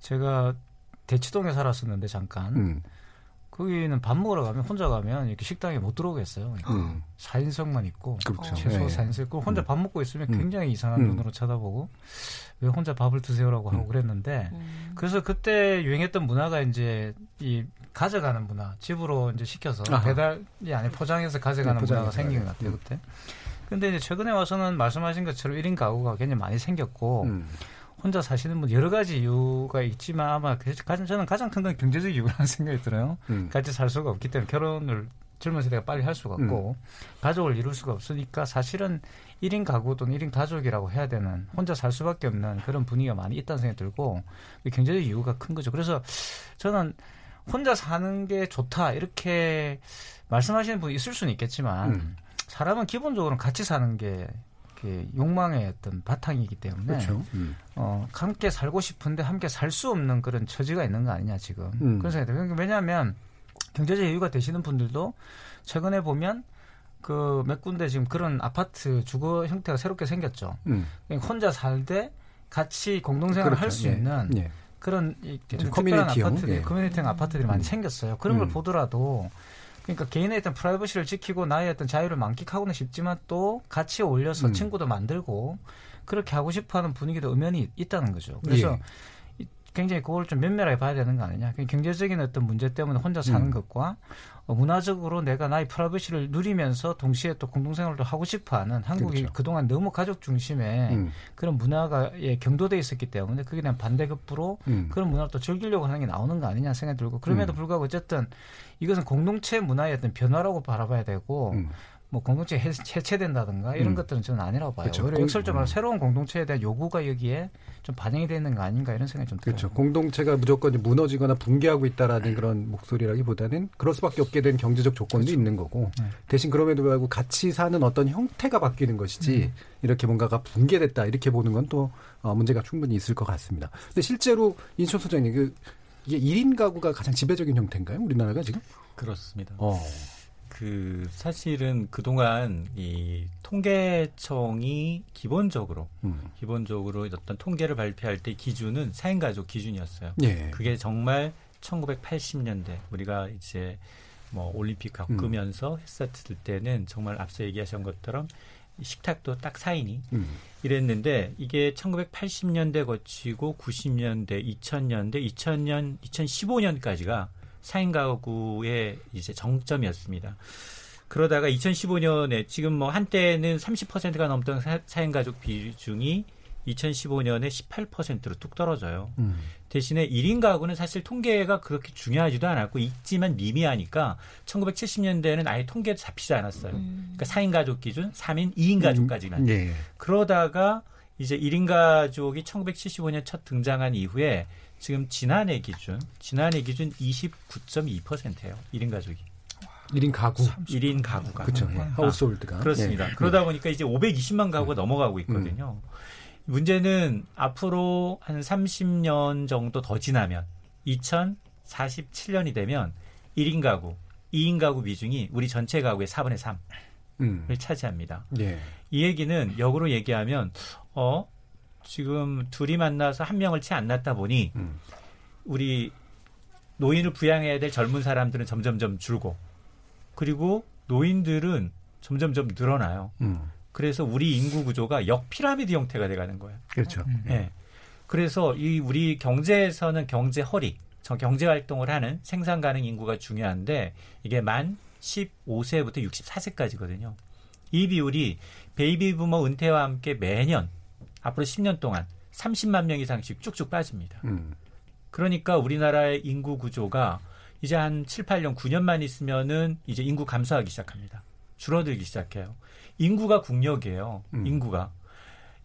제가 대치동에 살았었는데 잠깐 음. 거기는 밥 먹으러 가면 혼자 가면 이렇게 식당에 못 들어오겠어요. 그러니까 음. 4인석만 있고 그렇죠. 최소 예. 4인석 있고 혼자 음. 밥 먹고 있으면 음. 굉장히 이상한 음. 눈으로 쳐다보고 왜 혼자 밥을 드세요라고 하고 그랬는데 그래서 그때 유행했던 문화가 이제 이 가져가는 문화 집으로 이제 시켜서 아하. 배달이 아니 포장해서 가져가는 네, 포장해서 문화가 생긴 것. 같아요 그때. 근데 이제 최근에 와서는 말씀하신 것처럼 1인 가구가 굉장히 많이 생겼고 음. 혼자 사시는 분 여러 가지 이유가 있지만 아마 그- 가장 저는 가장 큰 건 경제적 이유라는 *laughs* 생각이 들어요. 음. 같이 살 수가 없기 때문에 결혼을 젊은 세대가 빨리 할 수가 없고 가족을 이룰 수가 없으니까 사실은 1인 가구 또는 1인 가족이라고 해야 되는 혼자 살 수밖에 없는 그런 분위기가 많이 있다는 생각이 들고 경제적 이유가 큰 거죠. 그래서 저는 혼자 사는 게 좋다 이렇게 말씀하시는 분이 있을 수는 있겠지만 음. 사람은 기본적으로 같이 사는 게 이렇게 욕망의 어떤 바탕이기 때문에 그렇죠. 음. 어, 함께 살고 싶은데 함께 살 수 없는 그런 처지가 있는 거 아니냐 지금 음. 그런 생각이 들어요. 왜냐하면 경제적 여유가 되시는 분들도 최근에 보면 그 몇 군데 지금 그런 아파트 주거 형태가 새롭게 생겼죠. 음. 그러니까 혼자 살되 같이 공동생활을 그렇죠. 할수 예. 있는 예. 그런 이렇게 커뮤니티형, 아파트들이 예. 커뮤니티형 아파트들이 많이 음. 생겼어요. 그런 걸 음. 보더라도 그러니까 개인의 어떤 프라이버시를 지키고 나의 어떤 자유를 만끽하고는 싶지만 또 같이 어울려서 음. 친구도 만들고 그렇게 하고 싶어하는 분위기도 엄연히 있다는 거죠. 그래서 예. 이- 굉장히 그걸 좀 면밀하게 봐야 되는 거 아니냐. 그 경제적인 어떤 문제 때문에 혼자 사는 음. 것과 어, 문화적으로 내가 나의 프라이버시를 누리면서 동시에 또 공동생활도 하고 싶어하는 한국이 그렇죠. 그동안 너무 가족 중심의 음. 그런 문화가 예, 경도돼 있었기 때문에 그게 대한 반대급부로 음. 그런 문화를 또 즐기려고 하는 게 나오는 거 아니냐 생각이 들고 그럼에도 음. 불구하고 어쨌든 이것은 공동체 문화의 어떤 변화라고 바라봐야 되고 음. 뭐 공동체 해- 해체된다든가 이런 음. 것들은 저는 아니라고 봐요. 그렇죠. 오히려 공- 역설적으로 음. 새로운 공동체에 대한 요구가 여기에 좀 반영이 되는 거 아닌가 이런 생각이 좀 들어요. 그렇죠. 공동체가 무조건 무너지거나 붕괴하고 있다라는 그런 목소리라기보다는 그럴 수밖에 없게 된 경제적 조건도 있는 거고 네. 대신 그럼에도 불구하고 같이 사는 어떤 형태가 바뀌는 것이지 음. 이렇게 뭔가가 붕괴됐다 이렇게 보는 건또 어, 문제가 충분히 있을 것 같습니다. 근데 실제로 인천 소장님 그 이게 1인 가구가 가장 지배적인 형태인가요? 우리나라가 지금? 그렇습니다. 어. 그 사실은 그동안 이 통계청이 기본적으로 음. 기본적으로 어떤 통계를 발표할 때 기준은 4인 가족 기준이었어요. 예. 그게 정말 1980년대 우리가 이제 뭐 올림픽 겪으면서 했었을 때는 정말 앞서 얘기하신 것처럼 식탁도 딱 4인이 음. 이랬는데 이게 1980년대 거치고 90년대, 2000년대, 2000년, 2015년까지가 4인 가구의 이제 정점이었습니다. 그러다가 2015년에 지금 뭐 한때는 30%가 넘던 사, 사인 가족 비중이 2015년에 18%로 뚝 떨어져요. 음. 대신에 1인 가구는 사실 통계가 그렇게 중요하지도 않았고 있지만 미미하니까 1970년대에는 아예 통계도 잡히지 않았어요. 그러니까 4인 가족 기준 3인, 2인 가족까지만. 음, 예. 그러다가 이제 1인 가족이 1975년 첫 등장한 이후에 지금 지난해 기준, 지난해 기준 29.2%예요. 1인 가족이. 1인 가구. 1인 가구가. 예. 아, 하우스홀드가. 그렇습니다. 예. 그러다 보니까 이제 520만 가구가 넘어가고 있거든요. 문제는 앞으로 한 30년 정도 더 지나면 2047년이 되면 1인 가구, 2인 가구 비중이 우리 전체 가구의 4분의 3을 음. 차지합니다. 예. 이 얘기는 역으로 얘기하면 어 지금 둘이 만나서 한 명을 채 안 낳다 보니 우리 노인을 부양해야 될 젊은 사람들은 점점점 줄고 그리고 노인들은 점점점 늘어나요. 음. 그래서 우리 인구 구조가 역피라미드 형태가 돼가는 거예요. 그렇죠. 예. 그래서 이 우리 경제에서는 경제 허리, 저 경제 활동을 하는 생산 가능 인구가 중요한데 이게 만 15세부터 64세까지거든요. 이 비율이 베이비 부머 은퇴와 함께 매년 앞으로 10년 동안 30만 명 이상씩 쭉쭉 빠집니다. 음. 그러니까 우리나라의 인구 구조가 이제 한 7, 8년, 9년만 있으면은 이제 인구 감소하기 시작합니다. 줄어들기 시작해요. 인구가 국력이에요. 음. 인구가.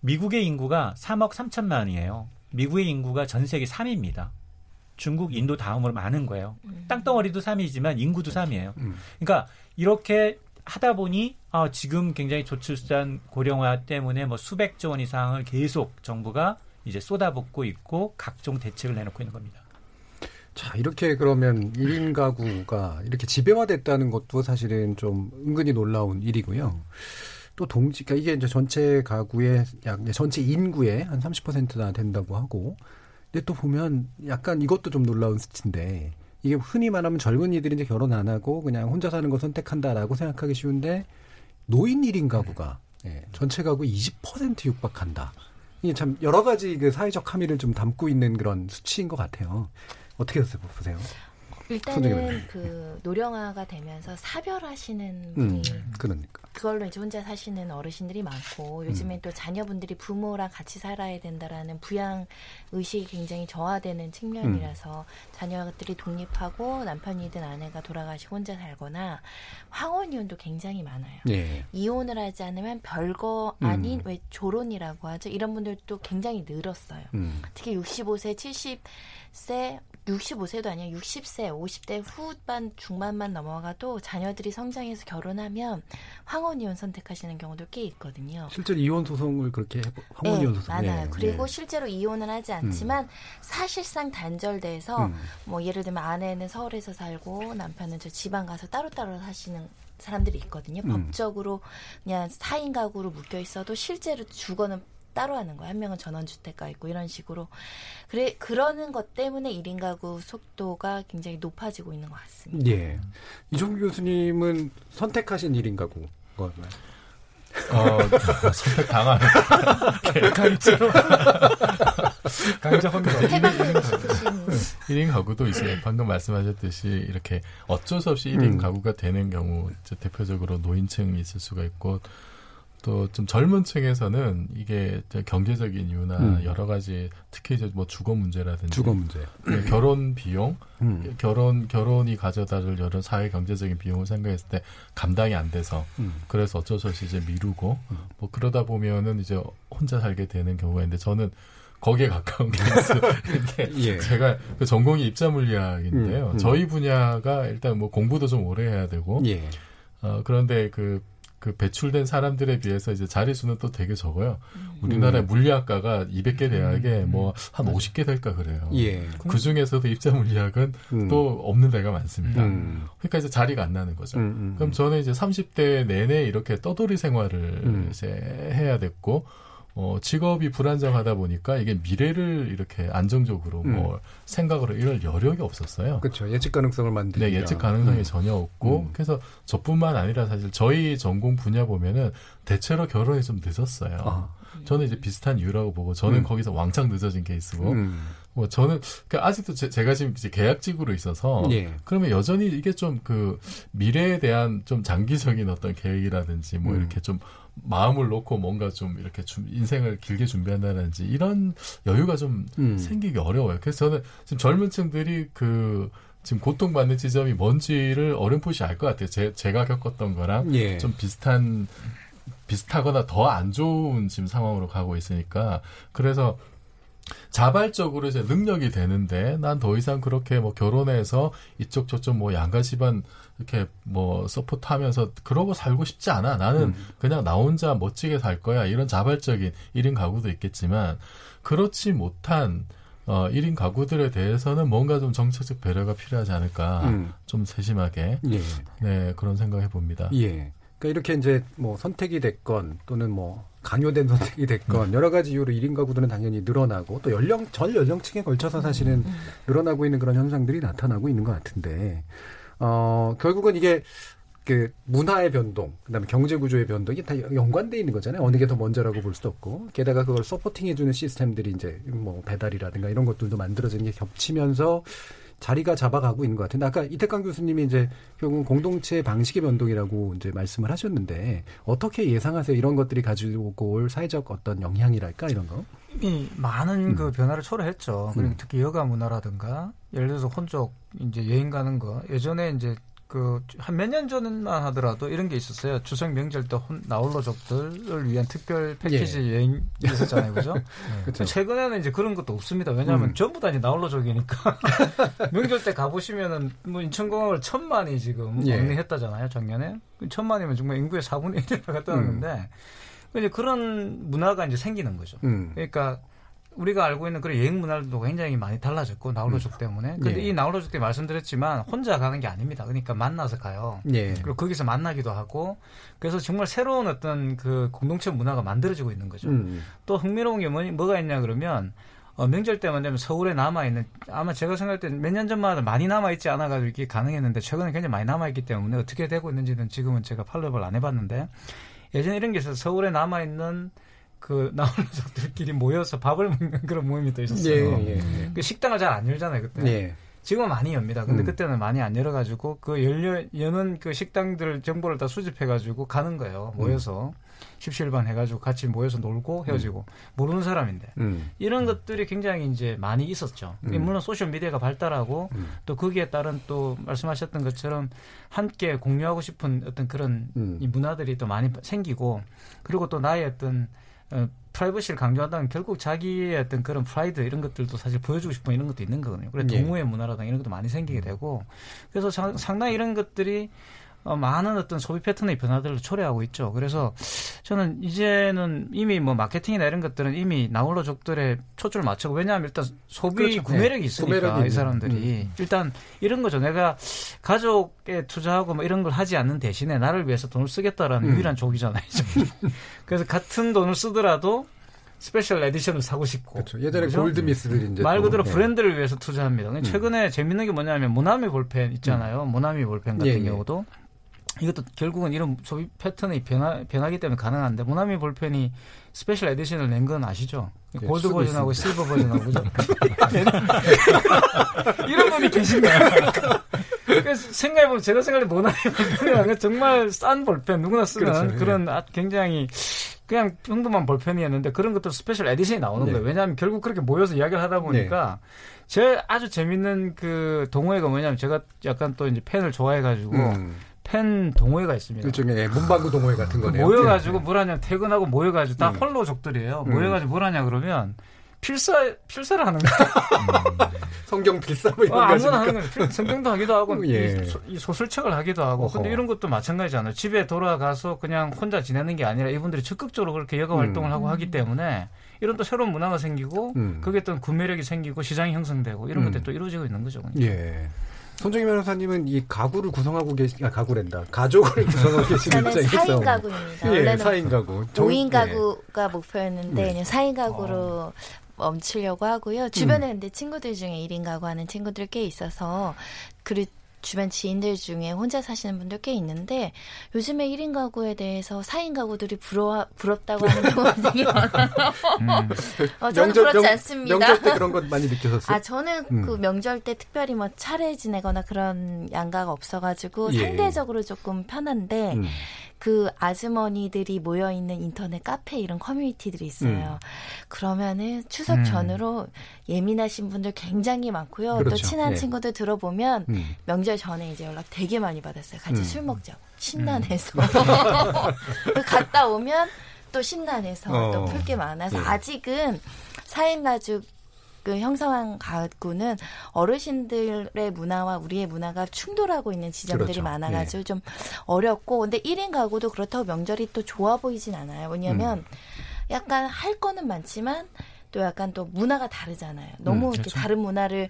미국의 인구가 3억 3천만이에요. 미국의 인구가 전 세계 3위입니다. 중국, 인도 다음으로 많은 거예요. 땅덩어리도 3위지만 인구도 3위예요. 음. 그러니까 이렇게 하다 보니 아, 지금 굉장히 저출산 고령화 때문에 뭐 수백조 원 이상을 계속 정부가 이제 쏟아붓고 있고 각종 대책을 내놓고 있는 겁니다. 자, 이렇게 그러면 1인 가구가 이렇게 지배화됐다는 것도 사실은 좀 은근히 놀라운 일이고요. 또 동지, 그러니까 이게 이제 전체 가구의 약, 전체 인구의 한 30%나 된다고 하고, 근데 또 보면 약간 이것도 좀 놀라운 수치인데, 이게 흔히 말하면 젊은이들이 이제 결혼 안 하고 그냥 혼자 사는 거 선택한다라고 생각하기 쉬운데, 노인 1인 가구가 예, 전체 가구 20% 육박한다. 이게 참 여러 가지 그 사회적 함의를 좀 담고 있는 그런 수치인 것 같아요. 어떻게 보세요? 일단은 선생님은. 그 노령화가 되면서 사별하시는 분이 음, 그러니까. 그걸로 이제 혼자 사시는 어르신들이 많고 요즘엔 또 자녀분들이 부모랑 같이 살아야 된다라는 부양 의식이 굉장히 저하되는 측면이라서 자녀들이 독립하고 남편이든 아내가 돌아가시고 혼자 살거나 황혼 이혼도 굉장히 많아요. 예. 이혼을 하지 않으면 별거 아닌 음. 왜 조론이라고 하죠. 이런 분들도 굉장히 늘었어요. 음. 특히 65세, 70세, 65세도 아니에요. 60세, 50대 후반, 중반만 넘어가도 자녀들이 성장해서 결혼하면 황혼 이혼 선택하시는 경우도 꽤 있거든요. 실제로 이혼 소송을 그렇게 황혼 이혼 네, 소송 많아요. 예, 그리고 예. 실제로 이혼은 하지 않지만 사실상 단절돼서 음. 뭐 예를 들면 아내는 서울에서 살고 남편은 저 지방 가서 따로따로 사시는 사람들이 있거든요. 음. 법적으로 그냥 4인 가구로 묶여 있어도 실제로 주거는 따로 하는 거예요. 한 명은 전원주택가 있고 이런 식으로. 그래 그러는 것 때문에 1인 가구 속도가 굉장히 높아지고 있는 것 같습니다. 예. 이종규 교수님은 선택하신 1인 가구. 뭐, 어, 선택 당한 강제 강제 싶으신 1인 가구도 있어요. 방금 말씀하셨듯이 이렇게 어쩔 수 없이 1인 음. 가구가 되는 경우 이제 대표적으로 노인층이 있을 수가 있고 또 좀 젊은 층에서는 이게 경제적인 이유나 음. 여러 가지 특히 이제 뭐 주거 문제라든지 주거 문제. 네, 결혼 비용, 음. 결혼 결혼이 가져다줄 여러 사회 경제적인 비용을 생각했을 때 감당이 안 돼서 음. 그래서 어쩔 수 없이 이제 미루고 뭐 그러다 보면은 이제 혼자 살게 되는 경우가 있는데 저는 거기에 가까운 케이스인데 *laughs* 예. 제가 그 전공이 입자 물리학인데요. 음, 음. 저희 분야가 일단 뭐 공부도 좀 오래 해야 되고 예. 어, 그런데 그, 그 배출된 사람들에 비해서 이제 자리수는 또 되게 적어요. 우리나라 음. 물리학과가 200개 대학에 뭐한 50개 될까 그래요. 예. 그 중에서도 입자 물리학은 음. 또 없는 데가 많습니다. 음. 그러니까 이제 자리가 안 나는 거죠. 음, 음, 그럼 저는 이제 30대 내내 이렇게 떠돌이 생활을 음. 이제 해야 됐고, 어, 직업이 불안정하다 보니까 이게 미래를 이렇게 안정적으로 뭐 생각으로 이럴 여력이 없었어요. 그렇죠. 예측 가능성을 만들기. 네, 예측 가능성이 음. 전혀 없고, 음. 그래서 저뿐만 아니라 사실 저희 전공 분야 보면은 대체로 결혼이 좀 늦었어요. 아. 저는 이제 비슷한 이유라고 보고, 저는 음. 거기서 왕창 늦어진 케이스고, 음. 뭐 저는 그 아직도 제, 가 지금 이제 계약직으로 있어서 예. 그러면 여전히 이게 좀 그 미래에 대한 좀 장기적인 어떤 계획이라든지 뭐 음. 이렇게 좀 마음을 놓고 뭔가 좀 이렇게 좀 인생을 길게 준비한다든지 이런 여유가 좀 음. 생기기 어려워요. 그래서 저는 지금 젊은 층들이 그 지금 고통받는 지점이 뭔지를 어렴풋이 알 것 같아요. 제, 제가 겪었던 거랑 예. 좀 비슷한 비슷하거나 더 안 좋은 지금 상황으로 가고 있으니까 그래서 자발적으로 이제 능력이 되는데 난 더 이상 그렇게 뭐 결혼해서 이쪽 저쪽 뭐 양가 집안 이렇게 뭐 서포트하면서 그러고 살고 싶지 않아. 나는 음. 그냥 나 혼자 멋지게 살 거야. 이런 자발적인 1인 가구도 있겠지만 그렇지 못한 어 1인 가구들에 대해서는 뭔가 좀 정책적 배려가 필요하지 않을까. 음. 좀 세심하게. 예. 네, 그런 생각해 봅니다. 예. 그러니까 이렇게 이제 뭐 선택이 됐건 또는 뭐 강요된 선택이 됐건 여러 가지 이유로 1인 가구들은 당연히 늘어나고 또 연령 전 연령층에 걸쳐서 사실은 늘어나고 있는 그런 현상들이 나타나고 있는 것 같은데 어 결국은 이게 그 문화의 변동, 그다음에 경제 구조의 변동 이게 다 연관돼 있는 거잖아요. 어느 게 더 먼저라고 볼 수도 없고 게다가 그걸 서포팅해주는 시스템들이 이제 뭐 배달이라든가 이런 것들도 만들어지는 게 겹치면서 자리가 잡아가고 있는 것 같은데 아까 이태강 교수님이 이제 결국 공동체 방식의 변동이라고 이제 말씀을 하셨는데 어떻게 예상하세요? 이런 것들이 가지고 올 사회적 어떤 영향이랄까 이런 거? 이미 많은 그 변화를 초래했죠. 그리고 특히 여가 문화라든가 예를 들어서 혼족 이제 여행 가는 거 예전에 이제 그 한 몇 년 전만 하더라도 이런 게 있었어요. 추석 명절 때 혼, 나홀로족들을 위한 특별 패키지 예. 여행 있었잖아요, 그죠? *laughs* 그쵸. 최근에는 이제 그런 것도 없습니다. 왜냐하면 음. 전부 다 이제 나홀로족이니까 *laughs* 명절 때 가보시면은 뭐 인천공항을 천만이 지금 예. 언니했다잖아요, 작년에. 천만이면 정말 인구의 4분의 1이라 갔다는 음. 건데 이제 그런 문화가 이제 생기는 거죠. 음. 그러니까 우리가 알고 있는 그런 여행 문화도 굉장히 많이 달라졌고 나홀로족 때문에. 근데 예. 이 나홀로족 때 말씀드렸지만 혼자 가는 게 아닙니다. 그러니까 만나서 가요. 예. 그리고 거기서 만나기도 하고 그래서 정말 새로운 어떤 그 공동체 문화가 만들어지고 있는 거죠. 음. 또 흥미로운 게 뭐니, 뭐가 있냐 그러면 어, 명절 때만 되면 서울에 남아있는 아마 제가 생각할 때 몇 년 전만 해도 많이 남아있지 않아가지고 이게 가능했는데 최근에 굉장히 많이 남아있기 때문에 어떻게 되고 있는지는 지금은 제가 팔로우를 안 해봤는데 예전에 이런 게 있어서 서울에 남아있는 그 나홀로족들끼리 모여서 밥을 먹는 그런 모임이 또 있었어요. 예, 예, 예. 그 식당을 잘 안 열잖아요 그때. 예. 지금은 많이 엽니다. 근데 음. 그때는 많이 안 열어가지고 그 열려 여는 그 식당들 정보를 다 수집해가지고 가는 거예요. 음. 모여서 십시일반 해가지고 같이 모여서 놀고 헤어지고 모르는 사람인데 음. 이런 것들이 굉장히 이제 많이 있었죠. 음. 물론 소셜 미디어가 발달하고 음. 또 거기에 따른 또 말씀하셨던 것처럼 함께 공유하고 싶은 어떤 그런 음. 이 문화들이 또 많이 생기고 그리고 또 나의 어떤 어, 프라이버시를 강조한다면 결국 자기의 어떤 그런 프라이드 이런 것들도 사실 보여주고 싶은 이런 것도 있는 거거든요. 그래서 예. 동호회 문화라든가 이런 것도 많이 생기게 되고 그래서 상, 상당히 이런 것들이 어, 많은 어떤 소비 패턴의 변화들을 초래하고 있죠. 그래서 저는 이제는 이미 뭐 마케팅이나 이런 것들은 이미 나홀로 족들의 초점을 맞추고 왜냐하면 일단 소비 그렇죠. 구매력이 네. 있으니까 구매력이 이. 사람들이 음. 일단 이런 거죠. 내가 가족에 투자하고 뭐 이런 걸 하지 않는 대신에 나를 위해서 돈을 쓰겠다라는 음. 유일한 족이잖아요. *laughs* 그래서 같은 돈을 쓰더라도 special edition을 사고 싶고. 그렇죠. 예전에 그죠? 골드미스들이 이제 말 또, 그대로 예. 브랜드를 위해서 투자합니다. 음. 최근에 재밌는 게 뭐냐면 모나미 볼펜 있잖아요. 모나미 볼펜 같은 예, 예. 경우도 이것도 결국은 이런 소비 패턴이 변화, 변하기 때문에 가능한데 모나미 볼펜이 special edition을 낸 건 아시죠? 네, 골드 쓰고 버전하고. 실버 버전하고 그죠? *laughs* 이런 분이 계신가요? 그래서 생각해보면 제가 생각해 모나미 볼펜이라는 정말 싼 볼펜 누구나 쓰는 그렇죠, 예. 그런 아, 굉장히 그냥 평범한 볼펜이었는데 그런 것들 special edition이 나오는 네. 거예요. 왜냐하면 결국 그렇게 모여서 이야기를 하다 보니까 제 아주 재밌는 그 동호회가 뭐냐면 제가 약간 또 이제 펜을 좋아해가지고 음. 펜 동호회가 있습니다. 일종의 예, 문방구 동호회 같은 거네요. 모여가지고 예, 뭘 하냐 퇴근하고 모여가지고 다 음. 홀로족들이에요. 음. 모여가지고 뭘 하냐 그러면 필사 필사를 하는 거예요. 예. *laughs* 성경 필사 뭐 이런 어, 거 아무나. 하는 거예요. 필- 성경도 하기도 하고 *laughs* 예. 이, 소, 소설책을 하기도 하고. 근데 어허. 이런 것도 마찬가지잖아요. 집에 돌아가서 그냥 혼자 지내는 게 아니라 이분들이 적극적으로 그렇게 여가 활동을 음. 하고 하기 때문에 이런 또 새로운 문화가 생기고 음. 그게 또 구매력이 생기고 시장이 형성되고 이런 음. 것들이 또 이루어지고 있는 거죠. 예. 손정희 변호사님은 이 가구를 구성하고 계시, 아, 가구랜다. 가족을 *laughs* 구성하고 계시는 입장에서. 4인 가구입니다. 예, 원래는 4인 가구. 정- 5인 예. 가구가 목표였는데 네. 그냥 4인 가구로 멈추려고 하고요. 음. 주변에 근데 친구들 중에 1인 가구 하는 친구들 꽤 있어서 그리고 주변 지인들 중에 혼자 사시는 분들 꽤 있는데 요즘에 1인 가구에 대해서 4인 가구들이 부러워, 부럽다고 하는 *laughs* 경우가 되게 많아요. *laughs* 어, 저는 그렇지 명- 않습니다. 명절 때 그런 것 많이 느끼셨어요? 아, 저는 음. 그 명절 때 특별히 뭐 차례 지내거나 그런 양가가 없어가지고 예. 상대적으로 조금 편한데 음. 그 아주머니들이 모여 있는 인터넷 카페 이런 커뮤니티들이 있어요. 그러면은 추석 음. 전으로 예민하신 분들 굉장히 많고요. 또 그렇죠. 친한 예. 친구들 들어보면 음. 명절 전에 이제 연락 되게 많이 받았어요. 같이 음. 술 먹자. 신나해서 *laughs* 그 갔다 오면 또 신나해서 어. 또 풀 게 많아서 예. 아직은 사인 가족 그 형성한 가구는 어르신들의 문화와 우리의 문화가 충돌하고 있는 지점들이 그렇죠. 많아가지고 좀 어렵고 근데 1인 가구도 그렇다고 명절이 또 좋아 보이진 않아요. 왜냐하면 음. 약간 할 거는 많지만 또 약간 또 문화가 다르잖아요. 너무 음, 이렇게 그렇죠. 다른 문화를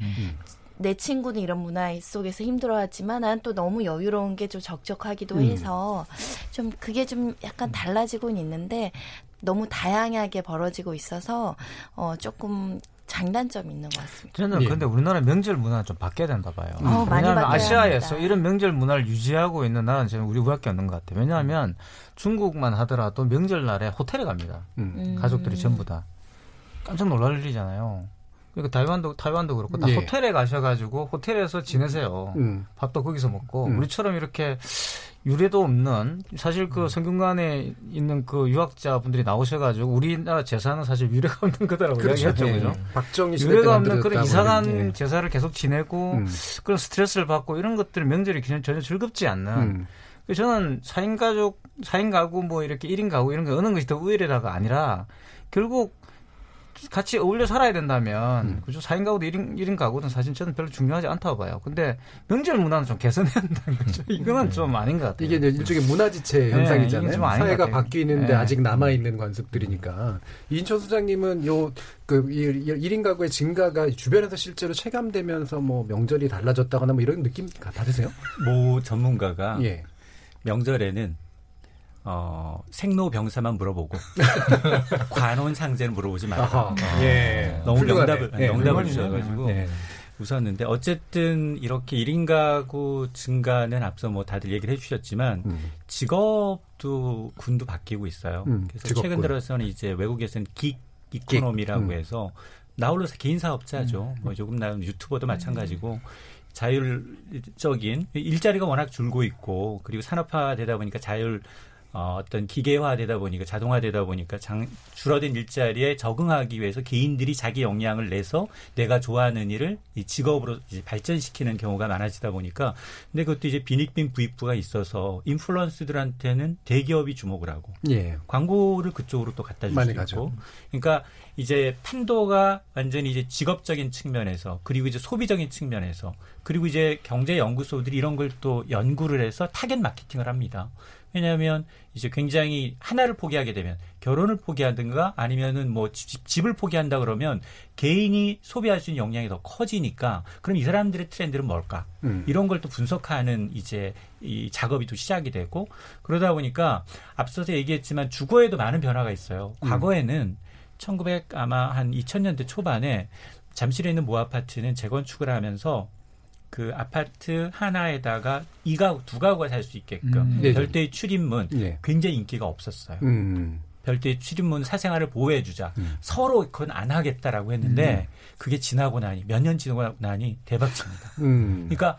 내 친구는 이런 문화 속에서 힘들어하지만 난 또 너무 여유로운 게 좀 적적하기도 음. 해서 좀 그게 좀 약간 달라지고는 있는데 너무 다양하게 벌어지고 있어서 어 조금 장단점이 있는 것 같습니다. 저는 예. 근데 우리나라 명절 문화 좀 바뀌어야 된다 봐요. 어, 왜냐하면 아시아에서 합니다. 이런 명절 문화를 유지하고 있는 나라는 저는 우리밖에 없는 것 같아요. 왜냐하면 중국만 하더라도 명절날에 호텔에 갑니다. 음. 가족들이 전부 다 깜짝 놀랄 일이잖아요. 그러니까 타이완도 타이완도 그렇고 다 예. 호텔에 가셔가지고 호텔에서 지내세요. 음. 밥도 거기서 먹고 음. 우리처럼 이렇게 유례도 없는 사실 그 성균관에 있는 그 유학자 분들이 나오셔가지고 우리나라 제사는 사실 유례가 없는 거다라고 그렇죠. 이야기했죠, 예. 그죠? 박정희 시대 때 유례가 없는 그런 이상한 그러는데. 제사를 계속 지내고 음. 그런 스트레스를 받고 이런 것들 명절이 그냥 전혀 즐겁지 않는. 음. 그래서 저는 4인 가족, 4인 가구 뭐 이렇게 1인 가구 이런 거 어느 것이 더 우열이라가 아니라 결국 같이 어울려 살아야 된다면 음. 그죠 4인 가구도 1인, 1인 가구든 사실 저는 별로 중요하지 않다고 봐요. 근데 명절 문화는 좀 개선해야 된다는 거죠. 이거는 좀 아닌 것 같아요. 이게 이제 일종의 문화지체 네, 현상이잖아요. 아닌 사회가. 바뀌는데 네. 아직 남아 있는 관습들이니까. 이인철 소장님은 요 그 1인 가구의 증가가 주변에서 실제로 체감되면서 뭐 명절이 달라졌다거나 뭐 이런 느낌 받으세요? 모 전문가가 예. 명절에는 어, 생로병사만 물어보고 *laughs* 관혼상제는 물어보지 말라. 아하. 예. 너무. 명답을 예, 명답을 훌륭하네요. 주셔가지고 네. 웃었는데 어쨌든 이렇게 1인 가구 증가는 앞서 뭐 다들 얘기를 해주셨지만 음. 직업도 군도 바뀌고 있어요. 음, 그래서 직업군. 최근 들어서는 이제 외국에서는 긱 이코노미라고 음. 해서 나홀로서 개인 사업자죠. 뭐 조금 나은 유튜버도 마찬가지고 자율적인 일자리가 워낙 줄고 있고 그리고 산업화되다 보니까 자율 어, 어떤 기계화되다 보니까 자동화되다 보니까 장, 줄어든 일자리에 적응하기 위해서 개인들이 자기 역량을 내서 내가 좋아하는 일을 이 직업으로 이제 발전시키는 경우가 많아지다 보니까 근데 그것도 이제 빈익빈 부익부가 있어서 인플루언스들한테는 대기업이 주목을 하고 예. 광고를 그쪽으로 또 갖다 줄 가죠. 있고 그러니까 이제 판도가 완전히 이제 직업적인 측면에서 그리고 이제 소비적인 측면에서 그리고 이제 경제 연구소들이 이런 걸 또 연구를 해서 타겟 마케팅을 합니다. 왜냐하면 이제 굉장히 하나를 포기하게 되면 결혼을 포기하든가 아니면은 뭐 집, 집을 포기한다 그러면 개인이 소비할 수 있는 역량이 더 커지니까 그럼 이 사람들의 트렌드는 뭘까? 음. 이런 걸 또 분석하는 이제 이 작업이 또 시작이 되고 그러다 보니까 앞서서 얘기했지만 주거에도 많은 변화가 있어요. 음. 과거에는 1900 아마 한 2000년대 초반에 잠실에 있는 모 아파트는 재건축을 하면서 그 아파트 하나에다가 이 가구 두 가구가 살 수 있게끔 음. 네. 별도의 출입문 예. 굉장히 인기가 없었어요. 음. 별도의 출입문 사생활을 보호해주자. 음. 서로 그건 안 하겠다라고 했는데 그게 지나고 나니 몇 년 지나고 나니 대박칩니다. 음. 그러니까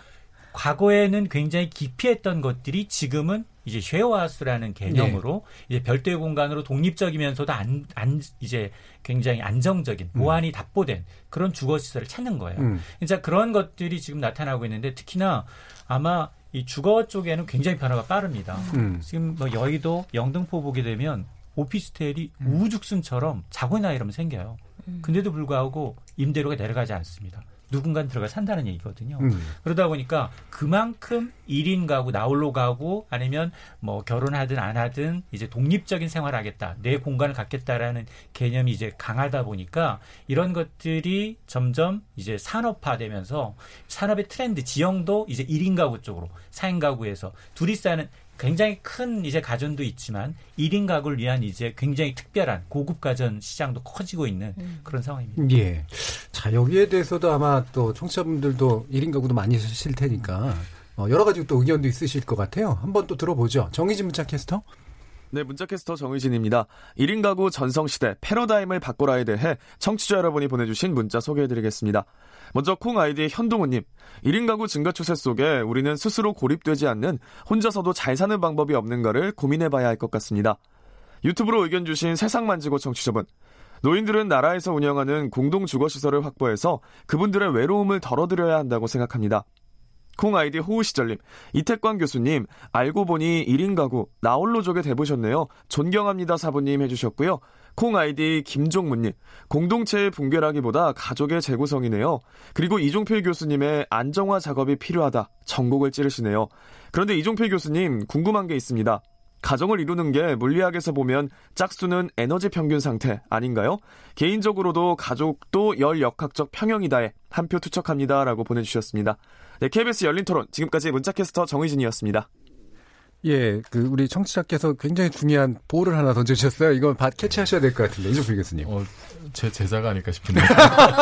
과거에는 굉장히 기피했던 것들이 지금은 이제 쉐어하우스라는 개념으로 이제 별도의 공간으로 독립적이면서도 안, 안 이제 굉장히 안정적인 보안이 답보된 그런 주거 시설을 찾는 거예요. 음. 진짜 그런 것들이 지금 나타나고 있는데 특히나 아마 이 주거 쪽에는 굉장히 변화가 빠릅니다. 음. 지금 뭐 여의도 영등포 보게 되면 오피스텔이 우후죽순처럼 자고 나 이러면 생겨요. 근데도 불구하고 임대료가 내려가지 않습니다. 누군가 들어가 산다는 얘기거든요. 음. 그러다 보니까 그만큼 1인 가구, 나홀로 가고 아니면 뭐 결혼하든 안 하든 이제 독립적인 생활을 하겠다. 내 공간을 갖겠다라는 개념이 이제 강하다 보니까 이런 것들이 점점 이제 산업화되면서 산업의 트렌드 지형도 이제 1인 가구 쪽으로 4인 가구에서 둘이 사는 굉장히 큰 이제 가전도 있지만 1인 가구를 위한 이제 굉장히 특별한 고급 가전 시장도 커지고 있는 그런 상황입니다. 예. 자, 여기에 대해서도 아마 또 청취자분들도 1인 가구도 많이 쓰실 테니까 어, 여러 가지 또 의견도 있으실 것 같아요. 한번 또 들어보죠. 정희진 문자 캐스터. 네, 문자캐스터 정의진입니다. 1인 가구 전성시대 패러다임을 바꿔라에 대해 청취자 여러분이 보내주신 문자 소개해드리겠습니다. 먼저 콩 아이디 현동우님. 1인 가구 증가 추세 속에 우리는 스스로 고립되지 않는 혼자서도 잘 사는 방법이 없는가를 고민해봐야 할 것 같습니다. 유튜브로 의견 주신 세상 만지고 청취자분. 노인들은 나라에서 운영하는 공동 주거시설을 확보해서 그분들의 외로움을 덜어드려야 한다고 생각합니다. 콩 아이디 호우시절님, 이태광 교수님, 알고 보니 1인 가구, 나홀로족에 대보셨네요. 존경합니다 사부님 해주셨고요. 콩 아이디 김종문님, 공동체의 붕괴라기보다 가족의 재구성이네요. 그리고 이종필 교수님의 안정화 작업이 필요하다. 전곡을 찌르시네요. 그런데 이종필 교수님, 궁금한 게 있습니다. 가정을 이루는 게 물리학에서 보면 짝수는 에너지 평균 상태 아닌가요? 개인적으로도 가족도 열 역학적 평형이다에 한 표 투척합니다 라고 보내주셨습니다. 네, KBS 열린 토론 지금까지 문자캐스터 정의진이었습니다. 예, 그 우리 청취자께서 굉장히 중요한 볼을 하나 던져주셨어요. 이거 밭 캐치하셔야 될 것 같은데 이종필 교수님. 어, 제 제자가 아닐까 싶은데.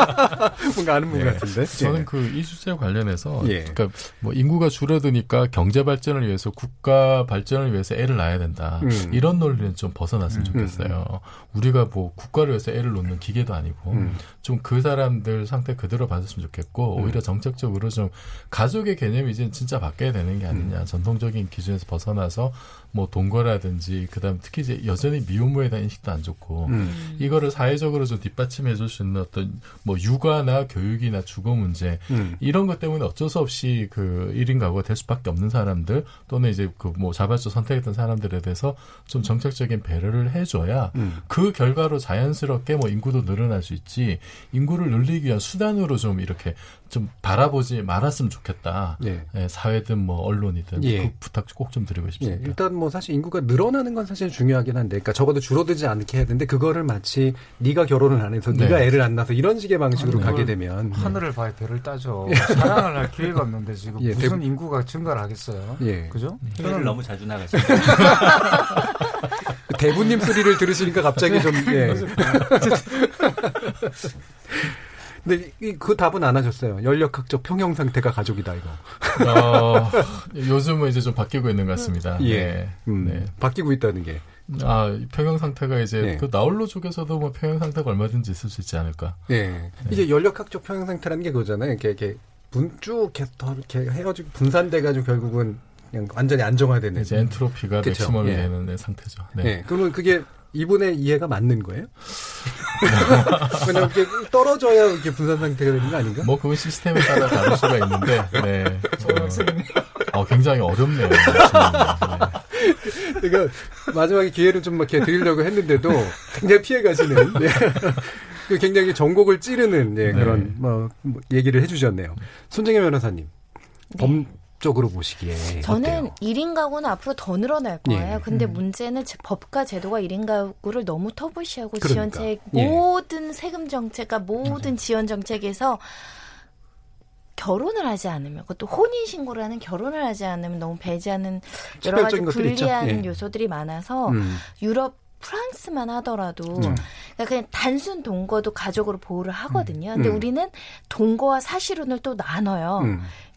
*laughs* 뭔가 아는 분 예. 같은데. 저는 예. 그 이 주제 관련해서 예. 그러니까 뭐 인구가 줄어드니까 경제 발전을 위해서 국가 발전을 위해서 애를 낳아야 된다. 음. 이런 논리는 좀 벗어났으면 좋겠어요. 우리가 뭐 국가를 위해서 애를 놓는 기계도 아니고 음. 좀그 사람들 상태 그대로 받았으면 좋겠고 음. 오히려 정책적으로 좀 가족의 개념이 이제 진짜 바뀌어야 되는 게 아니냐. 음. 전통적인 기준에서 벗어나서 뭐 동거라든지 그다음 특히 이제 여전히 미혼모에 대한 인식도 안 좋고 음. 이거를 사회적으로 좀 뒷받침해 줄 수 있는 어떤 뭐 육아나 교육이나 주거 문제 음. 이런 것 때문에 어쩔 수 없이 그 1인 가구가 될 수밖에 없는 사람들 또는 이제 그 뭐 자발적 선택했던 사람들에 대해서 좀 정책적인 배려를 해줘야 음. 그 결과로 자연스럽게 뭐 인구도 늘어날 수 있지 인구를 늘리기 위한 수단으로 좀 이렇게 좀 바라보지 말았으면 좋겠다. 예. 예, 사회든 뭐 언론이든 예. 그 부탁 꼭 좀 드리고 예, 싶습니다. 일단 뭐 사실 인구가 늘어나는 건 사실 중요하긴 한데, 그러니까 적어도 줄어들지 않게 해야 되는데 그거를 마치 네가 결혼을 안 해서 네. 네가 애를 안 낳아서 이런 식의 방식으로 아니, 가게 되면 하늘을 봐야 별을 따져. 사랑을 할 기회가 없는데 지금 예, 무슨 대부- 인구가 증가를 하겠어요? 예. 그죠? 해외를 너무 자주 나가시죠. *laughs* 대부님 소리를 들으시니까 갑자기 좀 예. *laughs* 근데 이- 그 답은 안 하셨어요. 연력학적 평형 상태가 가족이다 이거. 어, 요즘은 이제 좀 바뀌고 있는 것 같습니다. 예. 네. 음, 네. 바뀌고 있다는 게. 아, 평형 상태가 이제 네. 그 나홀로 쪽에서도 뭐 평형 상태가 얼마든지 있을 수 있지 않을까. 예. 이게 연력학적 평형 상태라는 게 그거잖아요. 이렇게, 이렇게 분쭉 이렇게 헤어지고 분산돼 가지고 결국은 그냥 완전히 안정화되는. 이제 엔트로피가 그쵸. 맥시멈이 예. 되는 네, 상태죠. 네. 예. 그러면 그게 이분의 이해가 맞는 거예요? *laughs* 그냥 이렇게 떨어져야 이렇게 분산 상태가 되는 거 아닌가? 뭐 그건 시스템에 따라 다를 수가 있는데, 네. 어, 어, 굉장히 어렵네요. 네. 그러니까 마지막에 기회를 좀 이렇게 드리려고 했는데도 굉장히 피해 가시는. 네. 그 굉장히 전곡을 찌르는 예, 그런 뭐, 뭐 얘기를 해주셨네요. 손정혜 변호사님, 법적으로 보시기에 저는 1인 가구는 앞으로 더 늘어날 거예요. 예. 근데 문제는 제- 법과 제도가 1인 가구를 너무 터부시하고 그러니까. 지원책 예. 모든 세금 정책과 모든 지원 정책에서 결혼을 하지 않으면 그것도 혼인 신고를 하는 결혼을 하지 않으면 너무 배제하는 여러 가지. 불리한 예. 요소들이 많아서 음. 유럽 프랑스만 하더라도 음. 그러니까 그냥 단순 동거도 가족으로 보호를 하거든요. 근데 음. 우리는 동거와 사실혼을 또 나눠요.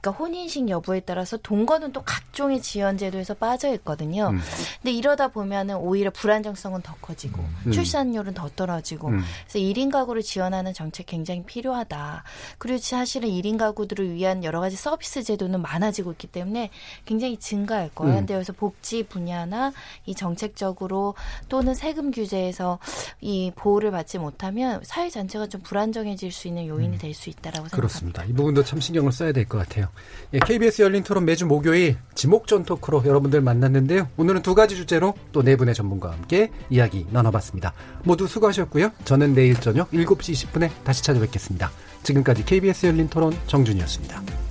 음. 그러니까 혼인식 여부에 따라서 동거는 또 각종의 지원 제도에서 빠져 있거든요. 음. 근데 이러다 보면은 오히려 불안정성은 더 커지고 음. 출산율은 더 떨어지고 음. 그래서 1인 가구를 지원하는 정책 굉장히 필요하다. 그리고 사실은 1인 가구들을 위한 여러 가지 서비스 제도는 많아지고 있기 때문에 굉장히 증가할 거예요. 음. 근데 여기서 복지 분야나 이 정책적으로 또는 세금 규제에서 이 보호를 받지 못하면 사회 전체가 좀 불안정해질 수 있는 요인이 될 수 있다라고 생각합니다. 음. 그렇습니다. 이 부분도 참 신경을 써야 될 것 같아요. 예, KBS 열린 토론 매주 목요일 지목전 토크로 여러분들 만났는데요. 오늘은 두 가지 주제로 또 네 분의 전문가와 함께 이야기 나눠봤습니다. 모두 수고하셨고요. 저는 내일 저녁 7시 20분에 다시 찾아뵙겠습니다. 지금까지 KBS 열린 토론 정준이었습니다.